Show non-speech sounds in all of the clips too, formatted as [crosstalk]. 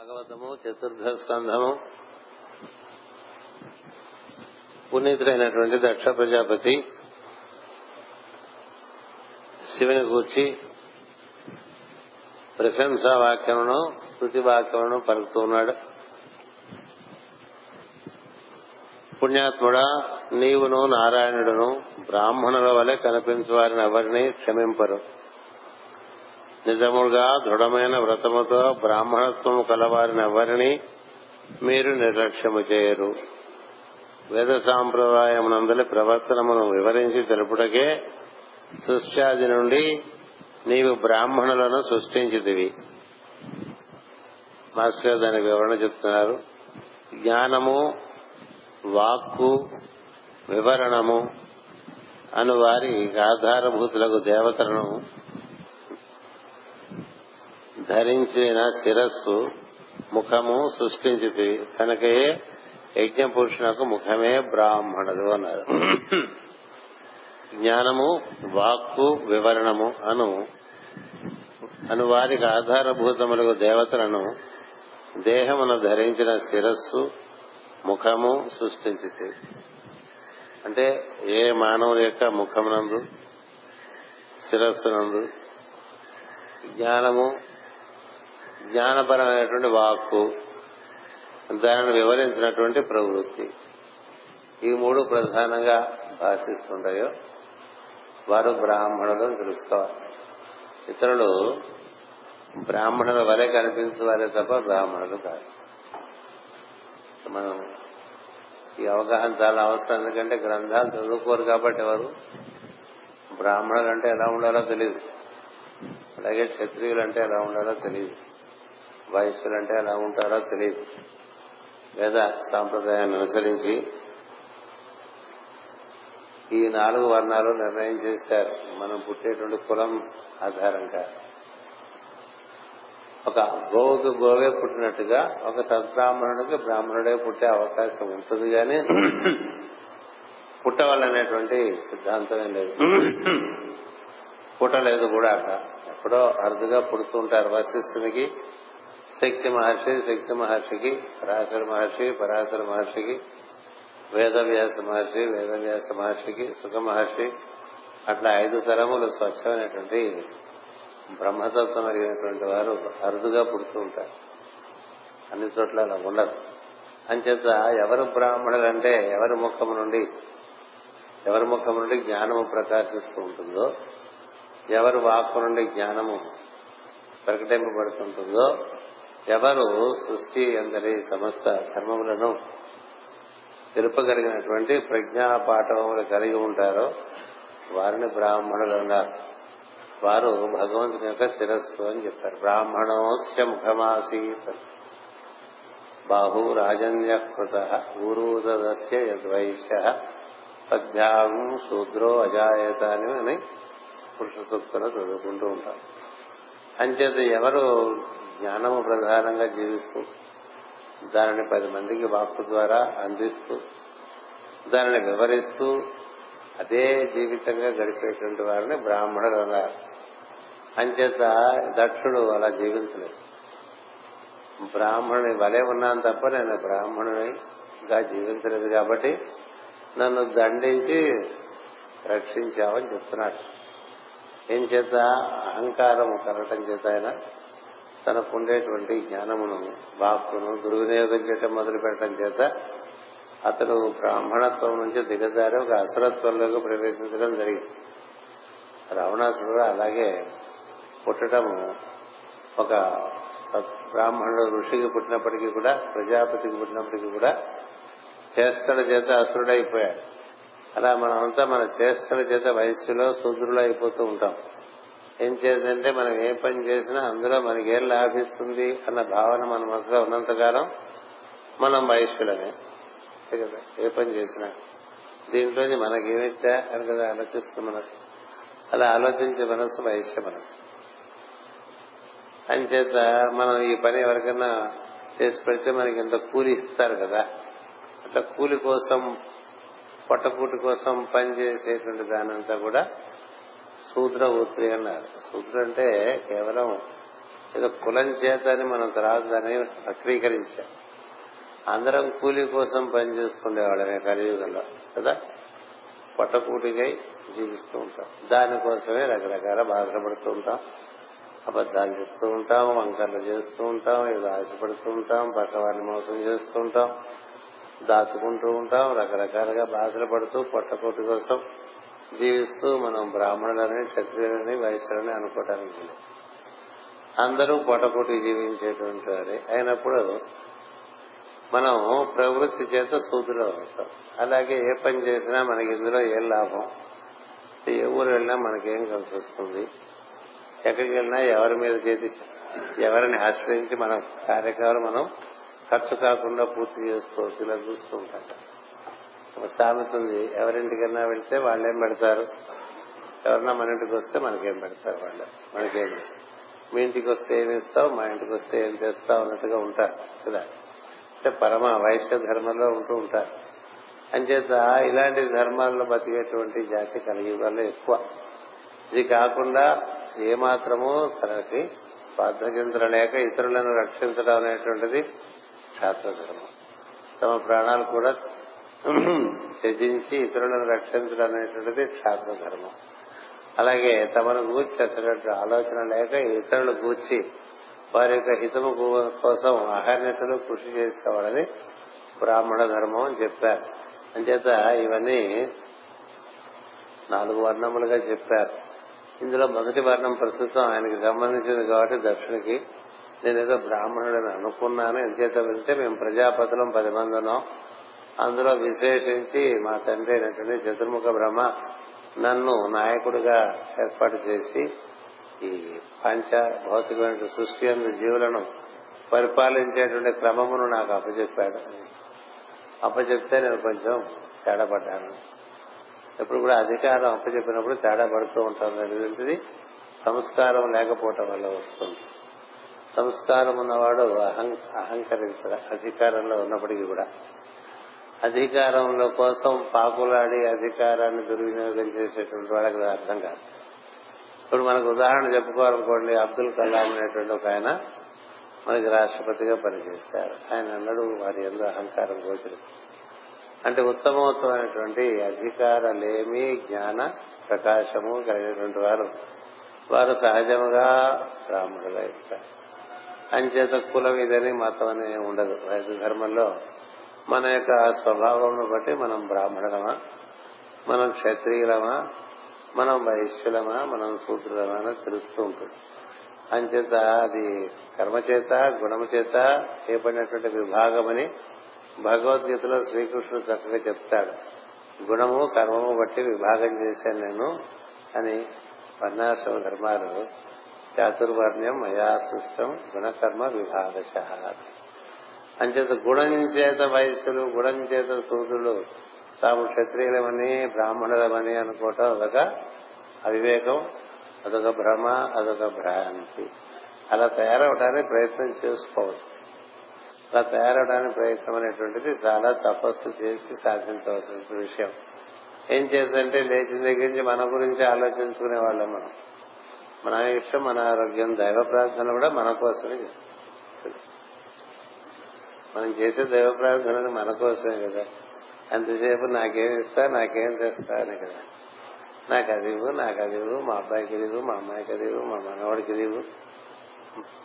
భాగవతము చతుర్థ స్కంధము పునీతుడైనటువంటి దక్ష ప్రజాపతి శివుని గూర్చి ప్రశంసా వాక్యమును స్థుతి వాక్యమును పలుకుతున్నాడు పుణ్యాత్ముడా నీవును నారాయణుడును బ్రాహ్మణుల వలె కనిపించు వారిని ఎవరిని క్షమింపరు. నిజముగా దృఢమైన వ్రతముతో బ్రాహ్మణత్వము కలవారిని ఎవరిని మీరు నిర్లక్ష్యము చేయరు. వేద సాంప్రదాయమునందలి ప్రవర్తనమును వివరించి తెలుపుటకే సృష్ట్యాది నుండి నీవు బ్రాహ్మణులను సృష్టించితివి. మాస్టర్ దానికి వివరణ చెప్తున్నారు. జ్ఞానము వాక్కు వివరణము అను వారి ఆధారభూతులకు దేవతలను ధరించిన శిరస్సు ముఖము సృష్టించింది కనుకే యజ్ఞ పురుషునకు ముఖమే బ్రాహ్మణుడు అన్నారు. జ్ఞానము వాక్కు వివరణము అను అను వారికి ఆధారభూతములకు దేవతలను దేహమును ధరించిన శిరస్సు ముఖము సృష్టించింది అంటే ఏ మానవుని యొక్క ముఖమునందు శిరస్సునందు జ్ఞానము జ్ఞానపరమైనటువంటి వాక్కు దానిని వివరించినటువంటి ప్రవృత్తి. ఈ మూడు ప్రధానంగా భాషిస్తుంటాయో వారు బ్రాహ్మణులు తెలుసుకోవాలి. ఇతరులు బ్రాహ్మణుల వలె కనిపించేవారే తప్ప బ్రాహ్మణులు కాదు. మనం ఈ అవగాహన చాలా అవసరం ఎందుకంటే గ్రంథాలు చదువుకోరు కాబట్టి ఎవరు? బ్రాహ్మణులు అంటే ఎలా ఉండాలో తెలియదు అలాగే క్షత్రియులు అంటే ఎలా ఉండాలో తెలియదు వయస్సులు అంటే ఎలా ఉంటారో తెలియదు వేద సాంప్రదాయాన్ని అనుసరించి ఈ నాలుగు వర్ణాలు నిర్ణయం చేశారు. మనం పుట్టేటువంటి కులం ఆధారంగా. ఒక గోవుకు గోవే పుట్టినట్టుగా ఒక సద్బ్రాహ్మణుడికి బ్రాహ్మణుడే పుట్టే అవకాశం ఉంటుంది కానీ పుట్టవాలనేటువంటి సిద్ధాంతమే లేదు. పుట్టలేదు కూడా అక్కడ ఎప్పుడో అరుదుగా పుడుతుంటారు వశిష్ఠునికి. శక్తి మహర్షి శక్తి మహర్షికి పరాశర మహర్షి పరాశర మహర్షికి వేదవ్యాస మహర్షి వేదవ్యాస మహర్షికి సుఖ మహర్షి అట్లా ఐదు తరములు స్వచ్ఛమైనటువంటి బ్రహ్మతత్వం అడిగినటువంటి వారు అరుదుగా పుడుతూ ఉంటారు. అన్ని చోట్ల అలా ఉండదు అంచేత ఎవరు బ్రాహ్మణులు అంటే ఎవరి ముఖం నుండి ఎవరి ముఖం నుండి జ్ఞానము ప్రకాశిస్తూ ఉంటుందో ఎవరి వాక్కు నుండి జ్ఞానము ప్రకటింపబడుతుంటుందో ఎవరు సృష్టి అందరి సమస్త కర్మములను తెలుపగలిగినటువంటి ప్రజ్ఞాపాఠములు కలిగి ఉంటారో వారిని బ్రాహ్మణులు అన్నారు వారు భగవంతుని యొక్క శిరస్సు అని చెప్పారు బ్రాహ్మణోస్య ముఖమాసీత్. బాహు రాజన్యకృత కృత. ఊరూదస్య యద్వైశ్య. తద్భ్యాగం శూద్రో అజాయత అని పురుష సూక్తులు చదువుకుంటూ ఉంటారు. అంచేత ఎవరు జ్ఞానము ప్రధానంగా జీవిస్తూ దానిని పది మందికి వాక్కు ద్వారా అందిస్తూ దానిని వివరిస్తూ అదే జీవితంగా గడిపేటువంటి వారిని బ్రాహ్మణులు అన్నారు. అంచేత దక్షుడు అలా జీవించలేదు. బ్రాహ్మణుని వలె ఉన్నాను తప్ప నేను బ్రాహ్మణునిగా జీవించలేదు కాబట్టి నన్ను దండించి రక్షించావని చెప్తున్నాడు. ఏం చేత? అహంకారం కలటం చేత ఆయన తనకుండేటువంటి జ్ఞానమును వాక్కును దుర్వినియోగం చేయటం మొదలు పెట్టడం చేత అతను బ్రాహ్మణత్వం నుంచి దిగజారి ఒక అసురత్వంలోకి ప్రవేశించడం జరిగింది. రావణాసురుడు అలాగే పుట్టడము ఒక బ్రాహ్మణుడు ఋషికి పుట్టినప్పటికీ కూడా ప్రజాపతికి పుట్టినప్పటికీ కూడా చేష్టల చేత అసురుడైపోయాడు. అలా మనమంతా మన చేష్టల చేత వయస్సులో శూద్రులు అయిపోతూ ఉంటాం. ఏం చేద్దంటే మనం ఏ పని చేసినా అందులో మనకి లాభిస్తుంది అన్న భావన మన మనసులో ఉన్నంతకాలం మనం వయస్సులనే కదా? ఏ పని చేసినా. దీంట్లో మనకేమిచ్చా అని కదా ఆలోచిస్తున్న మనసు. అలా ఆలోచించే మనసు వైశ్య మనసు. అంచేత మనం ఈ పని ఎవరికైనా చేసి పెడితే మనకి ఇంత కూలి ఇస్తారు కదా? అట్లా కూలి కోసం పొట్టపూటి కోసం పనిచేసేటువంటి దానంతా కూడా శూద్ర ఉత్రి అన్నారు. శూద్ర అంటే కేవలం ఏదో కులం చేత అని మనం తర్వాత దాన్ని వక్రీకరించాం. అందరం కూలీ కోసం పనిచేసుకునేవాళ్ళమే కలియుగంలో కదా? పొట్టకూటికై జీవిస్తూ ఉంటాం. దానికోసమే రకరకాల బాధలు పడుతూ ఉంటాం. అబద్దాలు చెప్తూ ఉంటాం వంకర్లు చేస్తూ ఉంటాం ఏదో ఆశపడుతూ ఉంటాం పక్క వారిని మోసం చేస్తూ ఉంటాం దాచుకుంటూ ఉంటాం రకరకాలుగా బాధలు పడుతూ పొట్టకూటి కోసం జీవిస్తూ మనం బ్రాహ్మణులని క్షత్రియులని వైశ్యులని అనుకోవటానికి అందరూ పొట్టకూటి జీవించేటువంటి వారే. అయినప్పుడు మనం ప్రవృత్తి చేత సూదులో అవుతాం. అలాగే ఏ పని చేసినా మనకి ఇందులో ఏం లాభం? ఏ ఊరు వెళ్ళినా మనకేం కలిసి వస్తుంది? ఎక్కడికి వెళ్ళినా ఎవరి మీద చేతి ఎవరిని ఆశ్రయించి మన కార్యక్రమాలు మనం ఖర్చు కాకుండా పూర్తి చేసుకోవచ్చు ఇలా చూస్తూ ఉంటాం. సామెత ఉంది ఎవరింటికైనా వెళ్తే వాళ్ళేం పెడతారు? ఎవరన్నా మన ఇంటికి వస్తే మనకేం పెడతారు వాళ్ళు? మనకేం? మీ ఇంటికి వస్తే ఏమి ఇస్తావు? మా ఇంటికి వస్తే ఏం తెస్తావు అన్నట్టుగా ఉంటారు కదా. అంటే పరమ వైశ్య ధర్మంలో ఉంటూ ఉంటారు. అంచేత ఇలాంటి ధర్మాల్లో బతికేటువంటి జాతి కలియుగాల్లో ఎక్కువ. ఇది కాకుండా ఏమాత్రమూ తనకి స్వాతంత్ర లేక ఇతరులను రక్షించడం అనేటువంటిది క్షాత్రధర్మం. తమ ప్రాణాలు కూడా త్యజించి ఇతరులను రక్షించడం అనేటువంటిది ధర్మం అలాగే తమను గూర్చి అసలు ఆలోచన లేక ఇతరులు గూర్చి వారి యొక్క హితము కోసం అహర్నిశలు కృషి చేసేవాడని బ్రాహ్మణ ధర్మం అని చెప్పారు. అంచేత ఇవన్నీ నాలుగు వర్ణములుగా చెప్పారు. ఇందులో మొదటి వర్ణం ప్రస్తుతం ఆయనకి సంబంధించింది కాబట్టి దక్షిణకి నేనేదో బ్రాహ్మణుడని అనుకున్నాను. ఎంచేత వెళ్తే మేము ప్రజాపతులం పది మంది ఉన్నాం అందులో విశేషించి మా తండ్రి అయినటువంటి చతుర్ముఖ బ్రహ్మ నన్ను నాయకుడిగా ఏర్పాటు చేసి ఈ పంచ భౌతికమైన సృష్టి అందు జీవులను పరిపాలించేటువంటి క్రమమును నాకు అప్పచెప్పాడు. అప్పచెప్తే నేను కొంచెం తేడాపడ్డాను. ఎప్పుడు కూడా అధికారం అప్పచెప్పినప్పుడు తేడా పడుతూ ఉంటాను. అనేటువంటిది సంస్కారం లేకపోవటం వల్ల వస్తుంది. సంస్కారం ఉన్నవాడు అహం అహంకరించడు అధికారంలో ఉన్నప్పటికీ కూడా అధికారంలో కోసం పాకులాడి అధికారాన్ని దుర్వినియోగం చేసేటువంటి వాళ్ళకి అర్థం కాదు. ఇప్పుడు మనకు ఉదాహరణ చెప్పుకోవాలనుకోండి అబ్దుల్ కలాం అనేటువంటి ఒక ఆయన మనకి రాష్ట్రపతిగా పనిచేశారు. ఆయన అన్నాడు వారి ఎందు అహంకారం గోచరం. అంటే ఉత్తమోత్తమైనటువంటి అధికారలేమి జ్ఞాన ప్రకాశము కలిగినటువంటి వారు. వారు సహజముగా బ్రాహ్మణులు అవుతారు అంచేత కులం ఇదని మతం అని ఉండదు. రైతు ధర్మంలో మన యొక్క స్వభావం బట్టి మనం బ్రాహ్మణులమా మనం క్షత్రియులమా? మనం వైశ్యులమా మనం సూత్రులమా అని తెలుస్తూ ఉంటుంది. అంచేత అది కర్మచేత గుణము చేత చేపడినటువంటి విభాగమని భగవద్గీతలో శ్రీకృష్ణుడు చక్కగా చెప్తాడు. గుణము కర్మము బట్టి విభాగం చేశాను నేను అని వర్ణాశ్రమ ధర్మాలు చాతుర్వర్ణ్యం మయా సృష్టం గుణకర్మ విభాగశ. అంచేత గుణం చేత వయస్సులు గుణం చేత సూర్యులు తాము క్షత్రియులమని బ్రాహ్మణులమని అనుకోవటం అదొక అవివేకం అదొక భ్రమ అదొక భ్రాంతి. అలా తయారవడానికి ప్రయత్నం చేసుకోవచ్చు. అలా తయారవడానికి ప్రయత్నం అనేటువంటిది చాలా తపస్సు చేసి సాధించవలసిన విషయం. ఏం చేద్దంటే లేచిన దగ్గర నుంచి మన గురించి ఆలోచించుకునే వాళ్ళం మనం. మన ఇష్టం మన ఆరోగ్యం దైవ ప్రార్థన కూడా మన కోసమే మనం చేసే దైవ ప్రార్థన మన కోసమే కదా. అంతసేపు నాకేం ఇస్తా నాకేం తెస్తా అని కదా. నాకు అది ఇవ్వు నాకు అది ఇవ్వు మా అబ్బాయికి ఇది ఇవ్వు మా అమ్మాయికి అది ఇవ్వు మా మనవాడికి ఇది ఇవ్వు.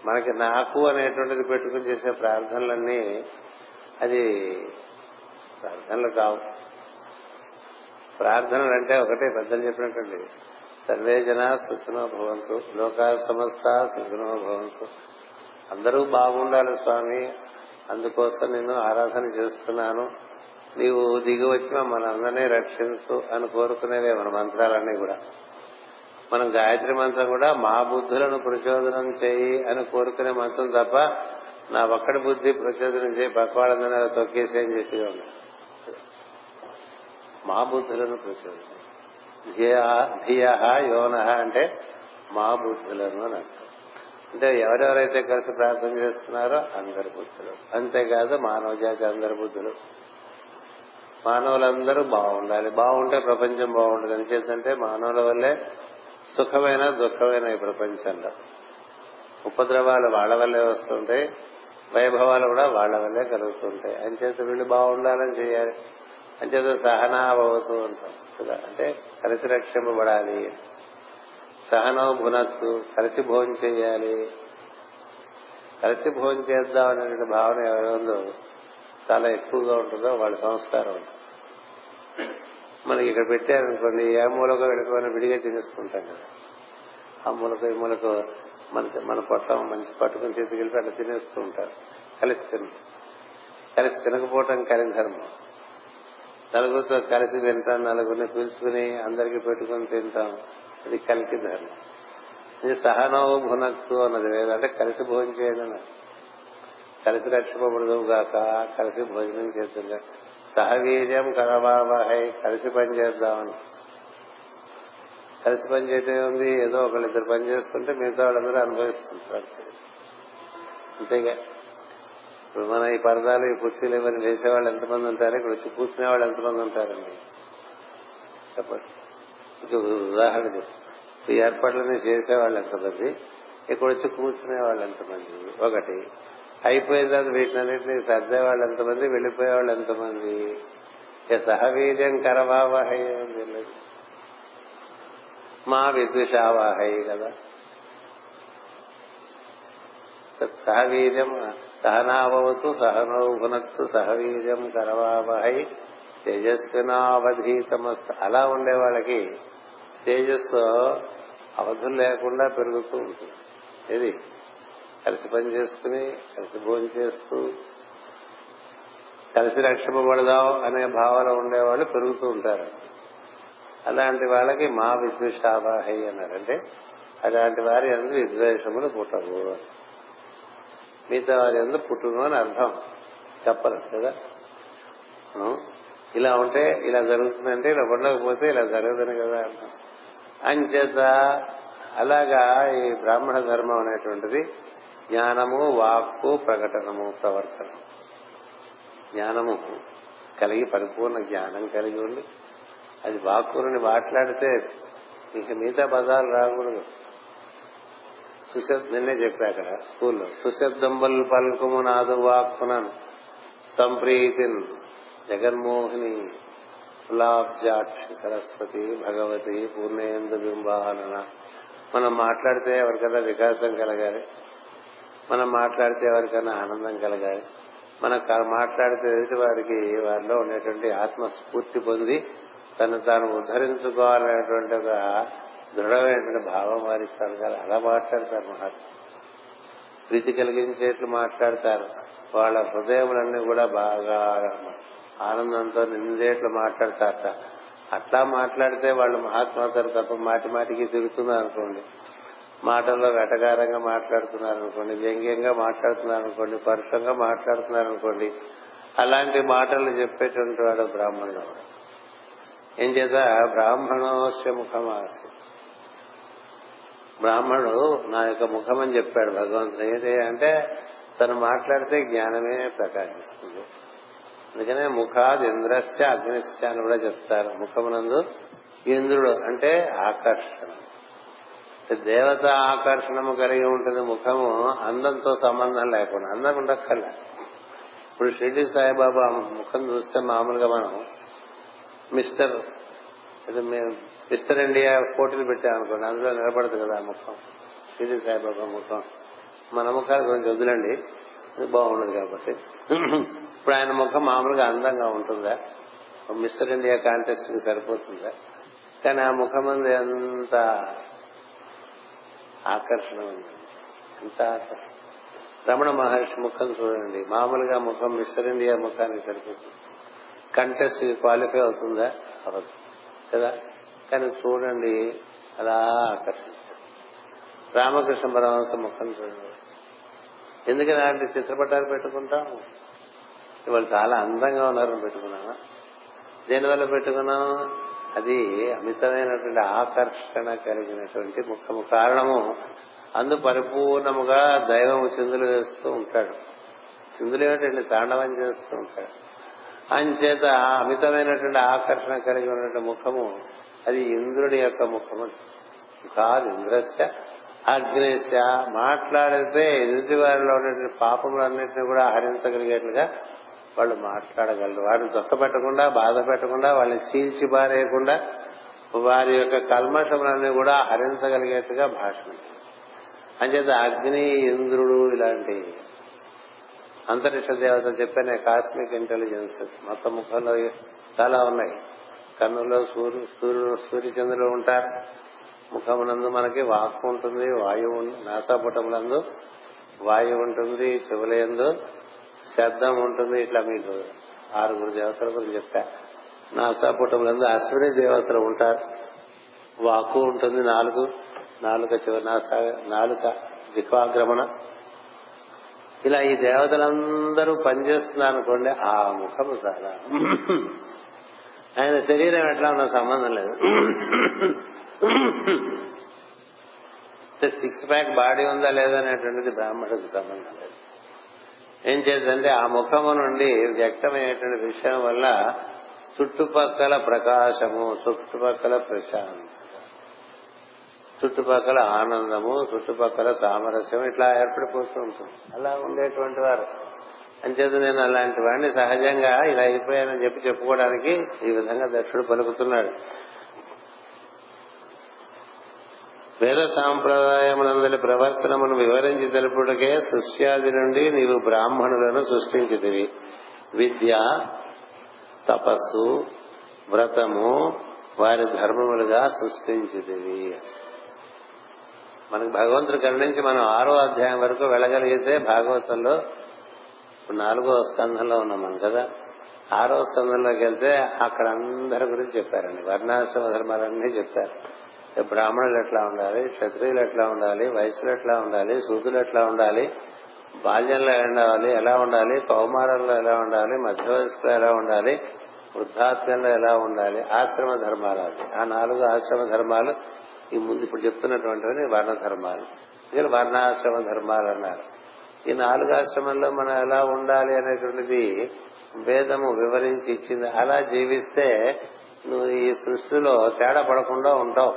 మనకి నాకు అనేటువంటిది పెట్టుకుని చేసే ప్రార్థనలన్నీ అది ప్రార్థనలు కావు. ప్రార్థనలు అంటే ఒకటే పెద్దలు చెప్పినటువంటి సర్వే జన సుఖినో భవంతు లోకా సమస్త సుఖినో భవంతు. అందరూ బాగుండాలి స్వామి. అందుకోసం నేను ఆరాధన చేస్తున్నాను. నీవు దిగి వచ్చి మనందరినీ రక్షించు అని కోరుకునేవే మన మంత్రాలన్నీ కూడా. మనం గాయత్రి మంత్రం కూడా మా బుద్ధులను ప్రచోదనం చేయి అని కోరుకునే మంత్రం తప్ప నా ఒక్కడి బుద్ధి ప్రచోదనం చేయి పక్కవాళ్ళందరూ తొక్కేసి అని చెప్పి మా బుద్ధులను ప్రచోదనం ధియ యోన అంటే మా బుద్ధులను అని అర్థం. అంటే ఎవరెవరైతే కలిసి ప్రార్థన చేస్తున్నారో అందరి బుద్ధులు. అంతేకాదు మానవ జాతి అందరి బుద్ధులు. మానవులందరూ బాగుండాలి. బాగుంటే ప్రపంచం బాగుంటుంది ఎందుచేతంటే మానవుల వల్లే సుఖమైన దుఃఖమైన ఈ ప్రపంచంలో. ఉపద్రవాలు వాళ్ళ వల్లే వస్తుంటాయి. వైభవాలు కూడా వాళ్ళ వల్లే కలుగుతుంటాయి. అంచేత వీళ్ళు బాగుండాలని చేయాలి. అంచేత సహనావతూ ఉంటాం కదా. అంటే కలిసి రక్షింపబడాలి. సహనం భునత్తు కలిసి భోజనం చేయాలి. కలిసి భోజనం చేద్దాం అనేటువంటి భావన ఎవరిలో చాలా ఎక్కువగా ఉంటుందో వాళ్ళ సంస్కారం. మనకి ఇక్కడ పెట్టారనుకోండి ఏ మూలకో వెళ్ళిపోయినా విడిగా తినేసుకుంటాం కదా. ఆ మూలక ఈ మూలక మన మన పొట్టం మంచి పట్టుకుని చేతికి వెళ్ళి అట్లా తినేస్తూ ఉంటారు. కలిసి తిన కలిసి తినకపోవటం కలిసి ధర్మం. నలుగురితో కలిసి తింటాం నలుగురిని పిలుచుకుని అందరికి పెట్టుకుని తింటాం. అది కలిసి ధర్మం ఇది సహనవు భునక్తు అన్నది. అంటే కలిసి భోజనం చేయండి కలిసి రక్షింపబడదు గాక కలిసి భోజనం చేస్తుంది. సహవీర్యం కరవాహై కలిసి పని చేద్దామని. కలిసి పని చేయటం ఉంది ఏదో ఒకళ్ళిద్దరు పని చేస్తుంటే మిగతా వాళ్ళందరూ అనుభవిస్తుంటారు. అంతేగా. ఇప్పుడు మన ఈ పరదాలు ఈ కుర్చీలు ఇవన్నీ వేసేవాళ్ళు ఎంతమంది ఉంటారు? ఇక్కడ కూర్చునే వాళ్ళు ఎంతమంది ఉంటారండి? చెప్పండి. ఉదాహరణ చెప్పు ఈ ఏర్పాట్లన్నీ చేసేవాళ్ళు ఎంతమంది? ఇక్కడ వచ్చి కూర్చునే వాళ్ళు ఎంతమంది? ఒకటి. అయిపోయిన తర్వాత వీటినన్నింటినీ సర్దే వాళ్ళు ఎంతమంది? వెళ్ళిపోయేవాళ్ళు ఎంతమంది? ఇక సహవీర్యం కరవావహై మా విద్విషావాహై కదా. సహవీర్యం సహనావతు సహనోభునత్తు సహవీర్యం కరవావహై తేజస్వినావధీతమస్తు. అలా ఉండే వాళ్ళకి తేజస్సు అవధులు లేకుండా పెరుగుతూ ఉంటుంది. ఇది కలిసి పని చేసుకుని కలిసి భోజనం చేస్తూ కలిసి రక్షింపబడదాం అనే భావన ఉండేవాళ్ళు పెరుగుతూ ఉంటారు. అలాంటి వాళ్ళకి మా విద్వేషావాహి అన్నారంటే అలాంటి వారి ఎందుకు విద్వేషములు పుట్టవు. మిగతా వారి అందరూ పుట్టును అని అర్థం. చెప్పరు కదా? ఇలా ఉంటే ఇలా జరుగుతుందంటే ఇలా ఉండకపోతే ఇలా జరగదని కదా అర్థం అంచేత అలాగా ఈ బ్రాహ్మణ ధర్మం అనేటువంటిది జ్ఞానము వాక్కు ప్రకటనము ప్రవర్తన. జ్ఞానము కలిగి పరిపూర్ణ జ్ఞానం కలిగి ఉండి అది వాక్కుని మాట్లాడితే ఇంక మిగతా పదాలు రాకూడదు. సుశబ్ద నిన్నే చెప్పా అక్కడ స్కూల్లో సుశబ్దంబల్ పలుకుము నాదు వాక్కునను సంప్రీతిన్ జగన్మోహిని ఫులాబ్జాక్షి సరస్వతి భగవతి పూర్ణేందు బింబాలన మనం మాట్లాడితే ఎవరికైనా వికాసం కలగాలి. మనం మాట్లాడితే ఎవరికైనా ఆనందం కలగాలి. మనం మాట్లాడితే ఎదుటి వారికి వారిలో ఉండేటువంటి ఆత్మస్ఫూర్తి పొంది తను తాను ఉద్ధరించుకోవాలనేటువంటి ఒక దృఢమైనటువంటి భావం వారికి కలగాలి అలా మాట్లాడతారు మహాత్మ ప్రీతి కలిగించేట్లు మాట్లాడతారు. వాళ్ళ హృదయములన్నీ కూడా బాగా ఆనందంతో నిందేట్లు మాట్లాడతారట. అట్లా మాట్లాడితే వాళ్ళు మహాత్మాతారు తప్ప మాటి మాటికి తిరుగుతున్నారు అనుకోండి మాటల్లో వెటకారంగా మాట్లాడుతున్నారు అనుకోండి వ్యంగ్యంగా మాట్లాడుతున్నారు అనుకోండి పరుషంగా మాట్లాడుతున్నారు అనుకోండి అలాంటి మాటలు చెప్పేటువంటి వాడు బ్రాహ్మణుడు. ఏం చేత? బ్రాహ్మణోస్య ముఖమాసి. బ్రాహ్మణుడు నా యొక్క ముఖం అని చెప్పాడు భగవంతుడు. ఏంటి అంటే తను మాట్లాడితే జ్ఞానమే ప్రకాశిస్తుంది. అందుకనే ముఖాది ఇంద్రస్య అగ్నిశ్చ అని కూడా చెప్తారు. ముఖమునందు ఇంద్రుడు అంటే ఆకర్షణ. దేవత ఆకర్షణము కలిగి ఉంటుంది ముఖము అందంతో సంబంధం లేకుండా అందం ఉండక్కర్లే. ఇప్పుడు షిర్డి సాయిబాబా ముఖం చూస్తే మామూలుగా మనం మిస్టర్ మిస్టర్ ఇండియా పోటీలు పెట్టామనుకోండి అందులో నిలబడదు కదా ఆ ముఖం షిర్డి సాయిబాబా ముఖం. మన ముఖాలు కొంచెం వదిలండి అది బాగుండదు కాబట్టి. ఇప్పుడు ఆయన ముఖం మామూలుగా అందంగా ఉంటుందా? మిస్టర్ ఇండియా కాంటెస్ట్కి సరిపోతుందా? కానీ ఆ ముఖం మీద ఎంత ఆకర్షణ ఉంది. ఎంత ఆకర్షణ. రమణ మహర్షి ముఖం చూడండి. మామూలుగా ముఖం మిస్టర్ ఇండియా ముఖానికి సరిపోతుంది. కంటెస్ట్ క్వాలిఫై అవుతుందా? అవదు కదా? కానీ చూడండి అలా ఆకర్షించారు రామకృష్ణ పరమహంస ముఖం చూడండి. ఎందుకని అలాంటి చిత్రపటాలు పెట్టుకుంటాం? వాళ్ళు చాలా అందంగా ఉన్నారని పెట్టుకున్నామా దేనివల్ల పెట్టుకున్నాం అది అమితమైనటువంటి ఆకర్షణ కలిగినటువంటి ముఖము కారణము. అందు పరిపూర్ణముగా దైవము చిందులు వేస్తూ ఉంటాడు. చిందులు ఏమిటండి? తాండవం చేస్తూ ఉంటాడు. అంచేత అమితమైనటువంటి ఆకర్షణ కలిగి ఉన్నటువంటి ముఖము అది ఇంద్రుడి యొక్క ముఖము. కాదు ఇంద్రస్య అగ్నేశ మాట్లాడితే ఎదుటి వారిలో ఉన్నటువంటి పాపములన్నింటినీ కూడా హరించగలిగేట్లుగా వాళ్ళు మాట్లాడగలరు. వారిని దుఃఖపెట్టకుండా బాధ పెట్టకుండా వాళ్ళని చీల్చి బారేయకుండా వారి యొక్క కల్మషములన్నీ కూడా హరించగలిగేట్టుగా భాషణ అంచేత అగ్ని ఇంద్రుడు ఇలాంటి అంతరిక్ష దేవత చెప్పిన కాస్మిక్ ఇంటెలిజెన్సెస్ మొత్తం ముఖంలో చాలా ఉన్నాయి. కన్నులో సూర్యు సూర్యుడు సూర్యచంద్రులు ఉంటారు. ముఖమునందు మనకి వాక్కు ఉంటుంది వాయువు నాసాపుటములందు వాయువు ఉంటుంది చెవులందు శబ్దం ఉంటుంది. ఇట్లా మీకు ఆరుగురు దేవతల గురించి నా నాసాపుటములందు అశ్విని దేవతలు ఉంటారు. వాక్కు ఉంటుంది నాలుగు. నాలుక చివరి నాలుక దిక్వాగ్రమణ. ఇలా ఈ దేవతలందరూ పనిచేస్తున్నారు అనుకోండి ఆ ముఖము చాలా. ఆయన శరీరం ఎట్లా ఉన్న సంబంధం లేదు. సిక్స్ ప్యాక్ బాడీ ఉందా లేదా అనేటువంటిది బ్రాహ్మణుడికి సంబంధం లేదు. ఏం చేద్దంటే ఆ ముఖము నుండి వ్యక్తమైనటువంటి విషయం వల్ల చుట్టుపక్కల ప్రకాశము చుట్టుపక్కల ప్రశాంతం చుట్టుపక్కల ఆనందము చుట్టుపక్కల సామరస్యం ఇట్లా ఏర్పడిపోతూ ఉంటుంది. అలా ఉండేటువంటి వారు. అంచేత నేను అలాంటి వాడిని సహజంగా ఇలా అయిపోయానని చెప్పి చెప్పుకోవడానికి ఈ విధంగా దక్షుడు పలుకుతున్నాడు. వేద సాంప్రదాయమునందలి ప్రవర్తనమును వివరించి తెలుపుటకే సృష్ట్యాది నుండి నీవు బ్రాహ్మణులను సృష్టించితివి. విద్య తపస్సు వ్రతము వారి ధర్మములుగా సృష్టించితివి. మనకు భగవంతుడు కరుణించి మనం ఆరో అధ్యాయం వరకు వెళ్ళగలిగితే భాగవతంలో ఇప్పుడు నాలుగో స్కంధంలో ఉన్నాం మనం కదా. ఆరో స్కంధంలోకి వెళ్తే అక్కడ అందరి గురించి చెప్పారండి. వర్ణాశ్రమ ధర్మాలన్నీ చెప్పారు. బ్రాహ్మణులు ఎట్లా ఉండాలి? క్షత్రియులు ఎట్లా ఉండాలి? వయసులు ఎట్లా ఉండాలి? సూతులు ఎట్లా ఉండాలి? బాల్యంలో ఉండాలి? ఎలా ఉండాలి? కౌమారంలో ఎలా ఉండాలి? మధ్య వయసులో ఎలా ఉండాలి? వృద్ధాత్మ్యంలో ఎలా ఉండాలి? ఆశ్రమ ధర్మాలు అది ఆ నాలుగు ఆశ్రమ ధర్మాలు ఈ ముందు ఇప్పుడు చెప్తున్నటువంటివి వర్ణ ధర్మాలు. ఇక్కడ వర్ణాశ్రమ ధర్మాలు అన్నారు. ఈ నాలుగు ఆశ్రమంలో మనం ఎలా ఉండాలి అనేటువంటిది వేదము వివరించి ఇచ్చింది. అలా జీవిస్తే నువ్వు ఈ సృష్టిలో తేడా పడకుండా ఉంటావు.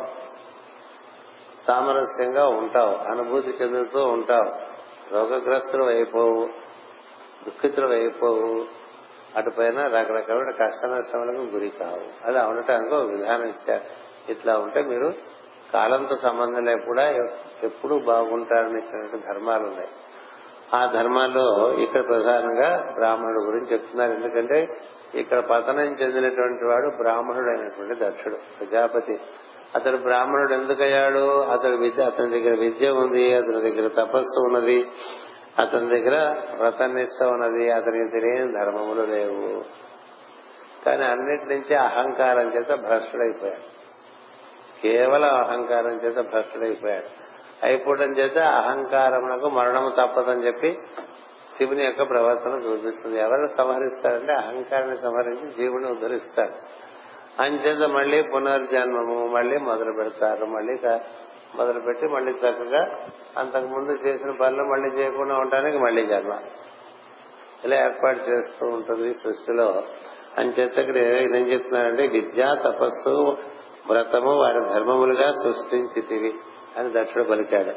సామరస్యంగా ఉంటావు అనుభూతి చెందుతూ ఉంటావు. రోగగ్రస్తులు అయిపోవు దుఃఖితులు అయిపోవు. అటుపైన రకరకాల కష్ట నష్టములకు గురి కావు. అలా ఉండటానికి ఒక విధానం ఇచ్చారు. ఇట్లా ఉంటే మీరు కాలంతో సంబంధం లేకుండా ఎప్పుడూ బాగుంటారని ఇచ్చినటువంటి ధర్మాలు ఉన్నాయి. ఆ ధర్మాల్లో ఇక్కడ ప్రధానంగా బ్రాహ్మణుడు గురించి చెప్తున్నారు. ఎందుకంటే ఇక్కడ పతనం చెందినటువంటి వాడు బ్రాహ్మణుడు అయినటువంటి దక్షుడు ప్రజాపతి. అతడు బ్రాహ్మణుడు ఎందుకయ్యాడు? అతడు విద్య అతని దగ్గర విద్య ఉంది అతని దగ్గర తపస్సు ఉన్నది అతని దగ్గర వ్రతనిష్ట ఉన్నది అతనికి తెలియని ధర్మములు లేవు. కానీ అన్నిటి నుంచి అహంకారం చేత భ్రష్టుడైపోయాడు. కేవలం అహంకారం చేత భ్రష్టుడైపోయాడు. అయిపోవడం చేత అహంకారమునకు మరణము తప్పదని చెప్పి శివుని యొక్క ప్రవర్తన చూపిస్తుంది. ఎవరిని సంహరిస్తారంటే అహంకారాన్ని సంహరించి జీవుని ఉద్ధరిస్తాడు అంచేత మళ్ళీ పునర్జన్మము మళ్ళీ మొదలు పెడతారు. మళ్ళీ మొదలు పెట్టి మళ్ళీ చక్కగా అంతకు ముందు చేసిన పనులు మళ్ళీ చేయకుండా ఉండడానికి మళ్ళీ జన్మ. ఇలా ఏర్పాటు చేస్తూ ఉంటుంది సృష్టిలో. అంచేత ఇక్కడ ఏం చెప్తున్నారంటే విద్య తపస్సు వ్రతము వారి ధర్మములుగా సృష్టించితివి అని దక్షుడు పలికాడు.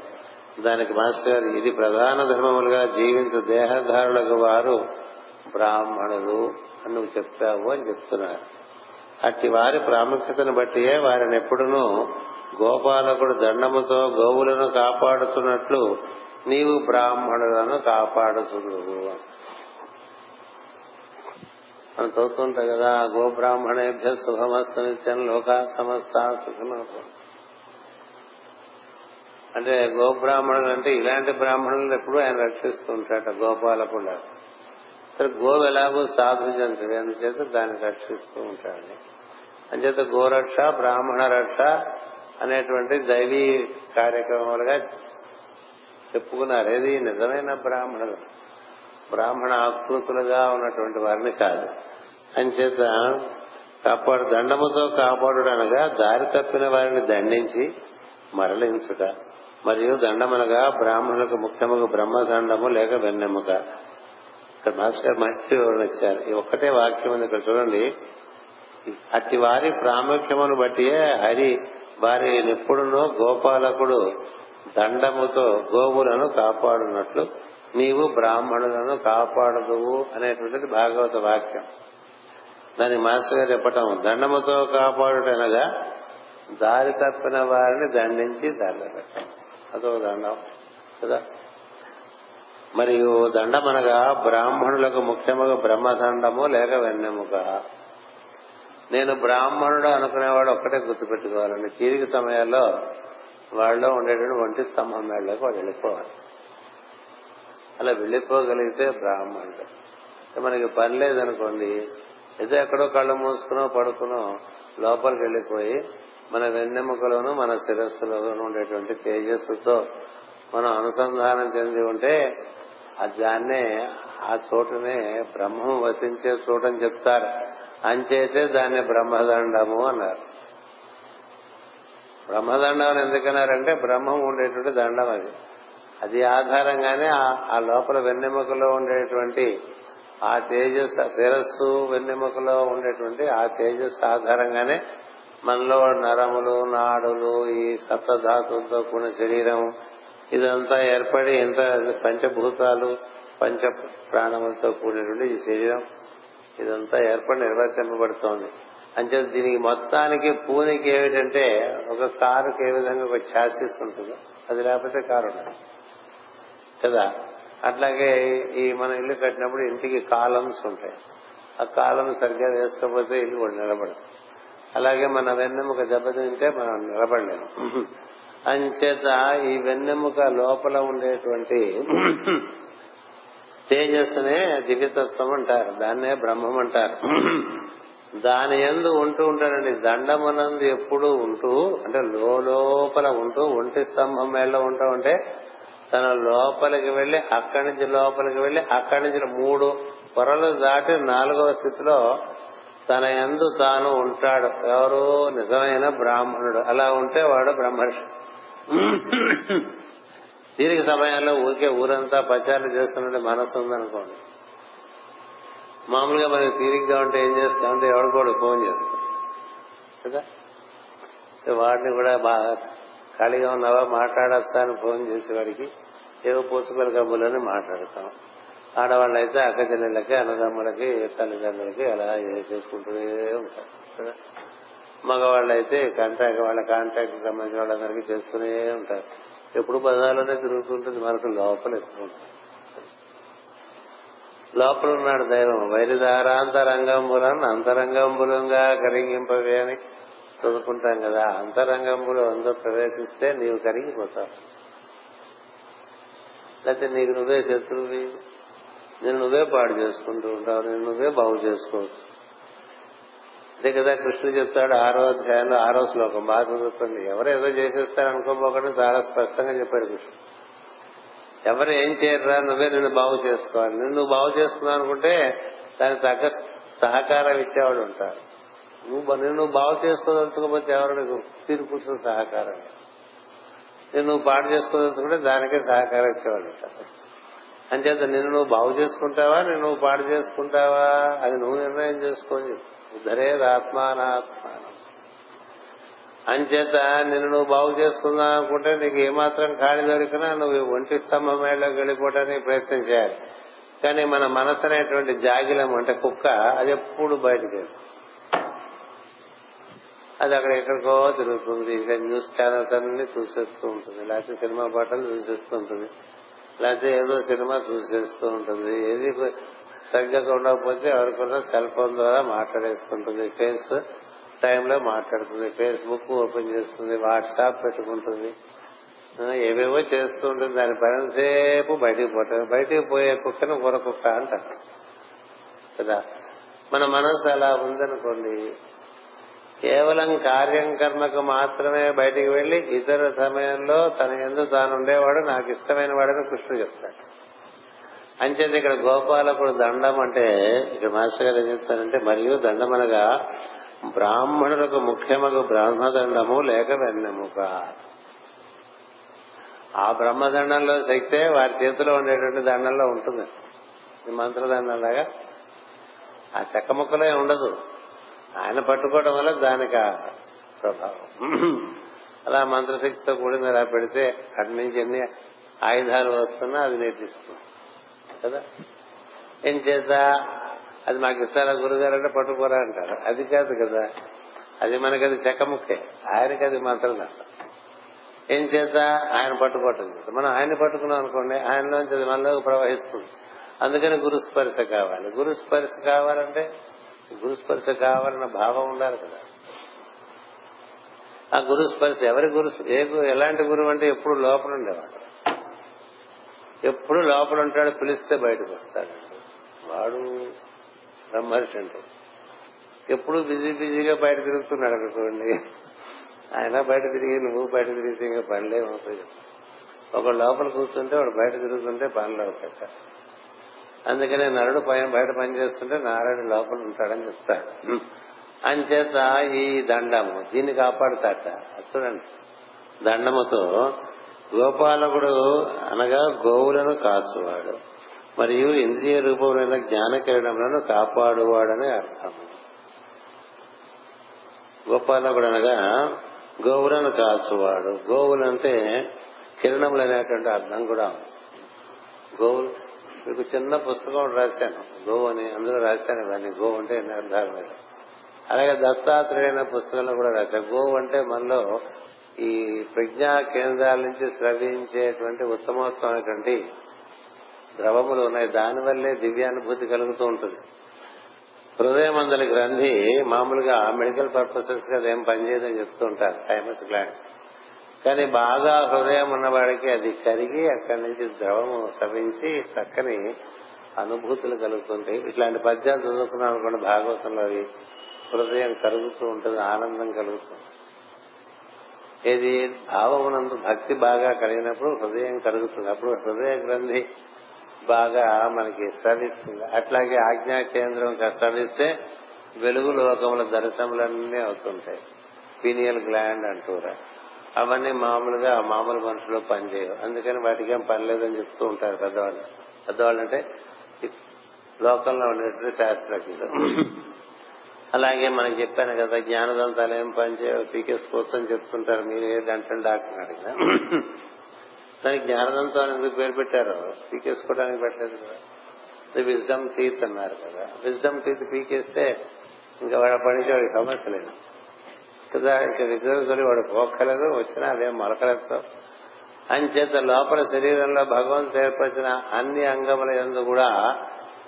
దానికి మాస్టర్ గారు ఇది ప్రధాన ధర్మములుగా జీవించు దేహధారులకు వారు బ్రాహ్మణులు అని నువ్వు చెప్తావు అని చెప్తున్నారు. అట్టి వారి ప్రాముఖ్యతను బట్టియే వారిని ఎప్పుడునూ గోపాలకుడు దండముతో గోవులను కాపాడుతున్నట్లు నీవు బ్రాహ్మణులను కాపాడుతున్నావు. మనం చదువుతుంటాం కదా గోబ్రాహ్మణేభ్య శుభమస్తు నిత్యం లోక సమస్త సుఖమవుతుంది అంటే గోబ్రాహ్మణులు అంటే ఇలాంటి బ్రాహ్మణులు ఎప్పుడు ఆయన రక్షిస్తుంటాట గోపాలకుండా. అసలు గోవు ఎలాగో సాధు అందుచేత దాన్ని రక్షిస్తూ ఉంటాడు. అంచేత గోరక్ష బ్రాహ్మణ రక్ష అనేటువంటి దైవీ కార్యక్రమాలుగా చెప్పుకున్నారు. ఏది? నిజమైన బ్రాహ్మణులు. బ్రాహ్మణ ఆకృతులుగా ఉన్నటువంటి వారిని కాదు. అంచేత కాపాడు దండముతో కాపాడుడనగా దారి తప్పిన వారిని దండించి మరలించుట. మరియు దండమనగా బ్రాహ్మణులకు ముఖ్యముగా బ్రహ్మదండము లేక వెన్నెముక. ఇక్కడ మాస్టర్ మంచి వివరణ ఇచ్చారు. ఈ ఒక్కటే వాక్యం ఉంది ఇక్కడ చూడండి. అట్టి వారి ప్రాముఖ్యమును బట్టియే హరి వారి నిప్పుడును గోపాలకుడు దండముతో గోవులను కాపాడునట్లు నీవు బ్రాహ్మణులను కాపాడదువు అనేటువంటిది భాగవత వాక్యం. దాని మాస్టర్ గారు చెప్పటం దండముతో కాపాడుటనగా దారి తప్పిన వారిని దండించి దండ అదో దండం. కదా? మరియు దండమనగా బ్రాహ్మణులకు ముఖ్యముగా బ్రహ్మదండము లేక వెన్నెముక. నేను బ్రాహ్మణుడు అనుకునేవాడు ఒక్కటే గుర్తుపెట్టుకోవాలండి. తీరిక సమయాల్లో వాళ్ళలో ఉండేటువంటి ఒంటి స్తంభం మేళ్ళకు వాడు వెళ్ళిపోవాలి. అలా వెళ్ళిపోగలిగితే బ్రాహ్మణుడు. మనకి పని లేదనుకోండి ఏదో ఎక్కడో కళ్ళు మూసుకునో పడుకునో లోపలికి వెళ్ళిపోయి మన వెన్నెముకలోను మన శిరస్సులోను ఉండేటువంటి తేజస్సుతో మనం అనుసంధానం చెంది ఉంటే దాన్నే ఆ చోటునే బ్రహ్మం వసించే చోటని చెప్తారు. అంచేతే దాన్ని బ్రహ్మదండము అన్నారు. బ్రహ్మదండం అని ఎందుకన్నారంటే బ్రహ్మం ఉండేటువంటి దండం అది. అది ఆధారంగానే ఆ లోపల వెన్నెముకలో ఉండేటువంటి ఆ తేజస్ శిరస్సు వెన్నెముకలో ఉండేటువంటి ఆ తేజస్సు ఆధారంగానే మనలో నరములు నాడులు ఈ సప్తధాతులతో కూడిన శరీరం ఇదంతా ఏర్పడి ఎంత పంచభూతాలు పంచ ప్రాణములతో కూడినటువంటి ఈ శరీరం ఇదంతా ఏర్పడి నిర్వర్తింపబడుతోంది. అంటే దీనికి మొత్తానికి పూనికి ఏమిటంటే ఒక కారుకి ఏ విధంగా ఒక ఛాసిస్ ఉంటుందో అది లేకపోతే కారు ఉండదు. కదా? అట్లాగే ఈ మన ఇల్లు కట్టినప్పుడు ఇంటికి కాలమ్స్ ఉంటాయి. ఆ కాలం సరిగ్గా వేసుకోకపోతే ఇల్లు కూడా నిలబడదు. అలాగే మన వెన్నెముక దెబ్బతింటే మనం నిలబడలేము. అంచేత ఈ వెన్నెముక లోపల ఉండేటువంటి తేజస్సునే దివ్యతత్వం అంటారు. దాన్నే బ్రహ్మం అంటారు. దాని ఎందు ఉంటూ ఉంటాడండి. దండమునందు ఎప్పుడు ఉంటూ అంటే లోపల ఉంటూ ఒంటి స్తంభం మేళ ఉంటూ ఉంటే తన లోపలికి వెళ్ళి అక్కడి నుంచి లోపలికి వెళ్ళి అక్కడి నుంచి మూడు పొరలు దాటి నాలుగవ స్థితిలో తన ఎందు తాను ఉంటాడు. ఎవరు నిజమైన బ్రాహ్మణుడు. అలా ఉంటే వాడు బ్రహ్మర్షి. తీరిక సమయంలో ఊరికే ఊరంతా పచారులు చేస్తున్నట్టు మనసు ఉందనుకోండి. మామూలుగా మనకి తీరిగ్గా ఉంటే ఏం చేస్తామంటే ఎవడు కూడా ఫోన్ చేస్తాం కదా? వాడిని కూడా బాగా ఖాళీగా ఉన్నావా? మాట్లాడచ్చా అని ఫోన్ చేసేవాడికి ఏవో పూచుకల కబుర్లని మాట్లాడతాం. ఆడవాళ్ళు అయితే అక్క చెల్లెళ్ళకి అన్నదమ్ములకి తల్లిదండ్రులకి అలా చేసుకుంటూనే ఉంటారు. కదా? మగవాళ్ళైతే కాంట్రాక్ట్ కాంటాక్ట్ వాళ్ళ కాంట్రాక్ట్ సంబంధించిన వాళ్ళందరికీ చేస్తూనే ఉంటారు. ఎప్పుడు పదాలోనే తిరుగుతుంటుంది మనకు లోపల ఎక్కువ లోపల ఉన్నాడు దైవం. వైరిదారాంతరంగంబులను అంతరంగంబులంగా కరిగింపవే అని చదువుకుంటాం కదా. అంతరంగంబులు అందరూ ప్రవేశిస్తే నీవు కరిగిపోతావు. లేకపోతే నీకు నువ్వే శత్రువి. నేను నువ్వే పాడు చేసుకుంటూ ఉంటావు. నేను నువ్వే బాగు చేసుకోవచ్చు. అదే కదా కృష్ణుడు చెప్తాడు ఆరో అధ్యాయంలో ఆరో శ్లోకం. బాగా చదువుకోండి. ఎవరు ఏదో చేసేస్తారు అనుకోపోకుండా చాలా స్పష్టంగా చెప్పాడు కృష్ణుడు. ఎవరు ఏం చేయరా నువ్వే నిన్ను బాగు చేసుకోవాలి నిన్ను బాగు చేసుకున్నావు అనుకుంటే దానికి తగ్గ సహకారం ఇచ్చేవాడు ఉంటారు నువ్వు నిన్ను బాగు చేసుకోదలుచుకోకపోతే ఎవరు నీకు తీర్పుచ్చిన సహకారం? నిన్ను నువ్వు పాడు చేసుకోదలుచుకుంటే దానికే సహకారం ఇచ్చేవాడు ఉంటారు అంచేత నిన్ను నువ్వు బాగు చేసుకుంటావా నిన్ను నువ్వు పాడు చేసుకుంటావా అది నువ్వు నిర్ణయం చేసుకొని ఉద్ధరేదాత్మానాత్మానం అంచేత నిన్ను నువ్వు బాగు చేసుకుందాం అనుకుంటే నీకు ఏమాత్రం ఖాళీ దొరికినా నువ్వు ఒంటి స్తంభం మేడలోకి వెళ్ళిపోవడానికి ప్రయత్నం చేయాలి. కానీ మన మనసు అనేటువంటి జాగిలం అంటే కుక్క అది ఎప్పుడు బయటకు అది అక్కడ ఎక్కడికో తిరుగుతుంది. ఇక న్యూస్ ఛానల్స్ అన్ని చూసేస్తూ ఉంటుంది. లేకపోతే సినిమా పాటలు చూసేస్తూ ఉంటుంది. లేకపోతే ఏదో సినిమా చూసేస్తూ ఉంటుంది. ఏది సరిగ్గా ఉండకపోతే ఎవరికన్నా సెల్ ఫోన్ ద్వారా మాట్లాడేసుకుంటుంది ఫేస్ టైంలో మాట్లాడుతుంది. ఫేస్బుక్ ఓపెన్ చేస్తుంది. వాట్సాప్ పెట్టుకుంటుంది. ఏవేవో చేస్తూ ఉంటుంది. దాని పనిసేపు బయటికి పోతుంది బయటికి పోయే కుక్కను కూర కుక్క అంటారు. కదా? మన మనసు అలా ఉందనుకోండి కేవలం కార్యం కర్మకు మాత్రమే బయటికి వెళ్ళి ఇతర సమయంలో తన ఎందు తాను ఉండేవాడు నాకు ఇష్టమైన వాడని కృష్ణుడు చెప్తాడు. అంచేది ఇక్కడ గోపాలకుడు దండం అంటే ఇక్కడ మాస్టర్ గారు ఏం చెప్తారంటే మరియు దండమనగా బ్రాహ్మణులకు ముఖ్యమగు బ్రహ్మదండము లేక వెన్నెముక. ఆ బ్రహ్మదండంలో శక్తే వారి చేతిలో ఉండేటువంటి దండంలో ఉంటుంది. ఈ మంత్రదండంలాగా. ఆ చెక్క ముక్కలే ఉండదు. ఆయన పట్టుకోవడం వల్ల దానికి ఆ ప్రభావం. అలా మంత్రశక్తితో కూడిన అలా పెడితే అటు నుంచి ఎన్ని ఆయుధాలు వస్తున్నా అది నేర్పిస్తుంది. కదా? ఏం చేత అది మాకు ఇస్తారా గురుగారు అంటే పట్టుకోరా అంటారు. అది కాదు కదా. అది మనకి అది చెక్కముక్కే ఆయనకి అది మంత్రం ఏం చేత ఆయన పట్టుకోవటం మనం ఆయన పట్టుకున్నాం అనుకోండి ఆయనలోంచి అది మనలోకి ప్రవహిస్తుంది. అందుకని గురుస్పర్శ కావాలి. గురుస్పర్శ కావాలంటే గురుస్పర్శ కావాలన్న భావం ఉండాలి కదా. ఆ గురుస్పర్శ ఎవరి గురు ఏ ఎలాంటి గురువు అంటే ఎప్పుడు లోపల ఉండేవాడు. ఎప్పుడు లోపల ఉంటాడు పిలిస్తే బయటకు వస్తాడు. వాడు బ్రహ్మర్షి అంటే. ఎప్పుడు బిజీ బిజీగా బయట తిరుగుతున్నాడు అనుకోండి ఆయన బయట తిరిగి నువ్వు బయట తిరిగితే ఇంకా పనులే అవుతాయి ఒక లోపల కూర్చుంటే వాడు బయట తిరుగుతుంటే పనులు అవుతాయి అందుకనే నరుడు పైన బయట పని చేస్తుంటే నారాయణ లోపల ఉంటాడని చెప్తాడు. అంచేత ఈ దండము దీన్ని కాపాడుతాట. చూడండి. దండముతో గోపాలకుడు అనగా గోవులను కాచువాడు. మరియు ఇంద్రియ రూపములైన జ్ఞాన కిరణములను కాపాడువాడని అర్థం. గోపాలకుడు అనగా గోవులను కాచువాడు. గోవులంటే కిరణములు అనేటువంటి అర్థం కూడా. గోవులు మీకు చిన్న పుస్తకం రాశాను. గోవు అని అందులో రాశాను ఇవన్నీ. గోవు అంటే ఎన్ని అర్థాలు మీద అలాగే దత్తాత్రేయ పుస్తకంలో కూడా రాశాను. గోవు అంటే మనలో ఈ ప్రజ్ఞా కేంద్రాల నుంచి స్రవించేటువంటి ఉత్తమోత్తమైనటువంటి ద్రవములు ఉన్నాయి. దానివల్లే దివ్యానుభూతి కలుగుతూ ఉంటుంది. హృదయమందలి గ్రంథి మామూలుగా మెడికల్ పర్పసెస్గా అదేం పనిచేయదని చెప్తూ ఉంటారు. థైమస్ గ్లాండ్ కానీ బాగా హృదయం ఉన్నవాడికి అది కరిగి అక్కడి నుంచి ద్రవము స్రవించి చక్కని అనుభూతులు కలుగుతుంటాయి. ఇట్లాంటి పద్యాలు చదువుకున్నాం అనుకోండి భాగవతంలో అవి హృదయం కరుగుతూ ఉంటుంది ఆనందం కలుగుతుంది. ఇది భావమునందు భక్తి బాగా కలిగినప్పుడు హృదయం కలుగుతుంది. అప్పుడు హృదయ గ్రంథి బాగా మనకి స్రవిస్తుంది. అట్లాగే ఆజ్ఞా కేంద్రం స్రవిస్తే వెలుగు లోకముల దర్శనములన్నీ అవుతుంటాయి. పీనియల్ గ్లాండ్ అంటూరా. అవన్నీ మామూలుగా మామూలు మనుషులు పనిచేయవు. అందుకని వాటికి ఏం పని లేదని చెప్తూ ఉంటారు పెద్దవాళ్ళు. పెద్దవాళ్ళు అంటే లోకంలో ఉండేటువంటి శాస్త్రజ్ఞులు. అలాగే మనకి చెప్పాను కదా జ్ఞానదంతాలు ఏం పనిచేయవు పీకేసుకోవచ్చు అని చెప్తుంటారు మీరు ఏదంటే డాక్టర్ అడిగినా. దానికి జ్ఞానదంతం అని ఎందుకు పేరు పెట్టారు? పీకేసుకోవడానికి పెట్టలేదు కదా. విజ్డమ్ టీత్ అన్నారు కదా. విజ్డమ్ టీత్ పీకేస్తే ఇంకా వాడు పనికి వాడికి సమస్య లేదు. కదా ఇంకా విగ్రహం వాడు పోక్కలేదు వచ్చినా అదే మొలకలతో అంచేత లోపల శరీరంలో భగవంతుడు ఏర్పరిచిన అన్ని అంగముల ఎందు కూడా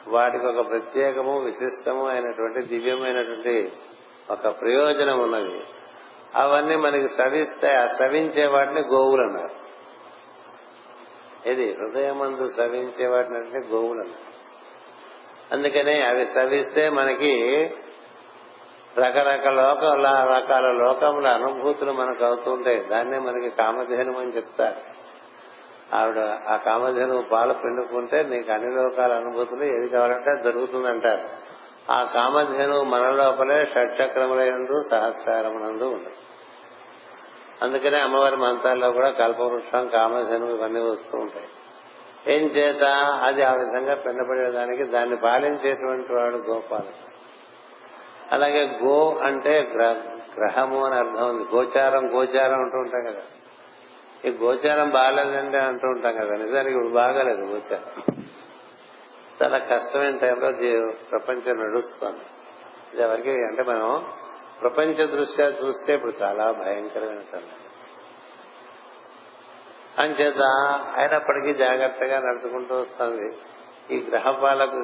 వాటికి ఒక ప్రత్యేకము విశిష్టము అయినటువంటి దివ్యమైనటువంటి ఒక ప్రయోజనం ఉన్నది. అవన్నీ మనకి స్రవిస్తాయి ఆ సవించే వాటిని గోవులు అన్నారు ఇది హృదయమందు స్రవించే వాటిని అంటే గోవులు అన్నారు అందుకనే అవి స్రవిస్తే మనకి రకరకాల లోక రకాల లోకముల అనుభూతులు మనకు అవుతుంటాయి దాన్నే మనకి కామధేనం అని చెప్తారు. ఆవిడ ఆ కామధేను పాలు పిండుకుంటే నీకు అన్ని లోకాల అనుభూతులు ఏది కావాలంటే అది దొరుకుతుందంటారు ఆ కామధేను మన లోపలే షట్చక్రములందు సహస్రారమునందు ఉంది అందుకనే అమ్మవారి మంత్రాల్లో కూడా కల్పవృక్షం కామధేను ఇవన్నీ వస్తూ ఉంటాయి. ఏం చేత? అది ఆ విధంగా పిండపడేదానికి దాన్ని పాలించేటువంటి వాడు గోపాలు. అలాగే గో అంటే గ్రహము అని అర్థం ఉంది. గోచారం గోచారం అంటూ ఉంటాం కదా. ఈ గోచారం బాగాలేదంటే అంటూ ఉంటాం కదా నిజానికి ఇప్పుడు బాగాలేదు గోచారం. చాలా కష్టమైన టైంలో ప్రపంచం నడుస్తుంది. ఇది ఎవరికి అంటే మనం ప్రపంచ దృష్ట్యా చూస్తే ఇప్పుడు చాలా భయంకరమైన సమయం అంచేత అయినప్పటికీ జాగ్రత్తగా నడుచుకుంటూ వస్తుంది. ఈ గ్రహపాలకు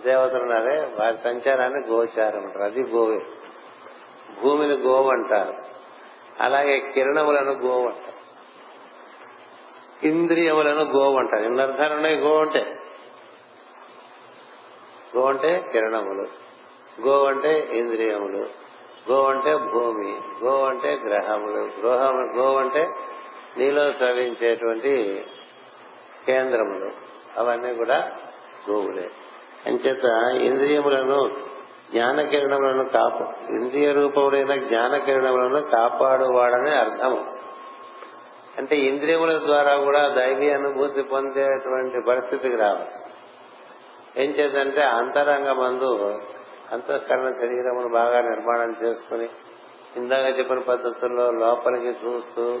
దేవతలు ఉన్నారే వారి సంచారాన్ని గోచారం అంటారు. అది గోవే భూమిని గోవు అంటారు. అలాగే కిరణములను గోవు అంటారు. ఇంద్రియములను గోవు అంటారు. ఎన్ని అర్థాలు ఉన్నాయి గో అంటే? గో అంటే కిరణములు. గో అంటే ఇంద్రియములు. గో అంటే భూమి. గో అంటే గ్రహములు. గ్రహము గో అంటే నీలో స్రవించేటువంటి కేంద్రములు. అవన్నీ కూడా గోవులే. అంచేత ఇంద్రియములను జ్ఞాన కిరణములను కాపా ఇంద్రియ రూపములైన జ్ఞాన కిరణములను కాపాడువాడని అర్థము. అంటే ఇంద్రియముల ద్వారా కూడా దైవీ అనుభూతి పొందేటువంటి పరిస్థితికి రావచ్చు. ఏం చేద్దంటే అంతరంగ మందు అంతఃకరణ శరీరమును బాగా నిర్మాణం చేసుకుని ఇందాక చెప్పిన పద్ధతుల్లో లోపలికి చూస్తూ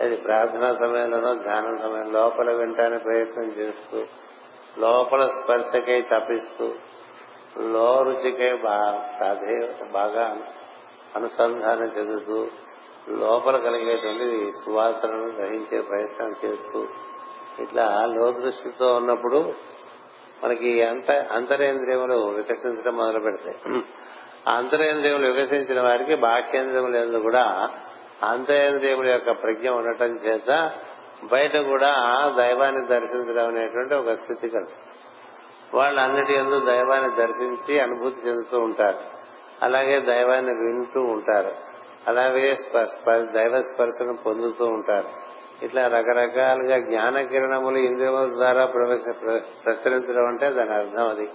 అది ప్రార్థనా సమయంలోనో ధ్యానం సమయం లోపల వినటానికి ప్రయత్నం చేస్తూ లోపల స్పర్శకై తప్పిస్తూ లో రుచికై బాగా బాగా అనుసంధానం చెందుతూ లోపల కలిగేటువంటి సువాసనను గ్రహించే ప్రయత్నం చేస్తూ ఇట్లా లో దృష్టితో ఉన్నప్పుడు మనకి అంత అంతరేంద్రియములు వికసించడం మొదలు పెడతాయి. ఆ అంతరేంద్రియములు వికసించిన వారికి బాహ్యేంద్రియములు ఎందు కూడా అంతరేంద్రియముల యొక్క ప్రజ్ఞ ఉండటం చేత బయట కూడా దైవాన్ని దర్శించడం అనేటువంటి ఒక స్థితి కలదు వాళ్ళు అన్నిటి ఎందు దైవాన్ని దర్శించి అనుభూతి చెందుతూ ఉంటారు. అలాగే దైవాన్ని వింటూ ఉంటారు. అలాగే దైవ స్పర్శను పొందుతూ ఉంటారు. ఇట్లా రకరకాలుగా జ్ఞాన కిరణములు ఇంద్రియముల ద్వారా ప్రవేశ ప్రసరించడం అంటే దాని అర్థం అది.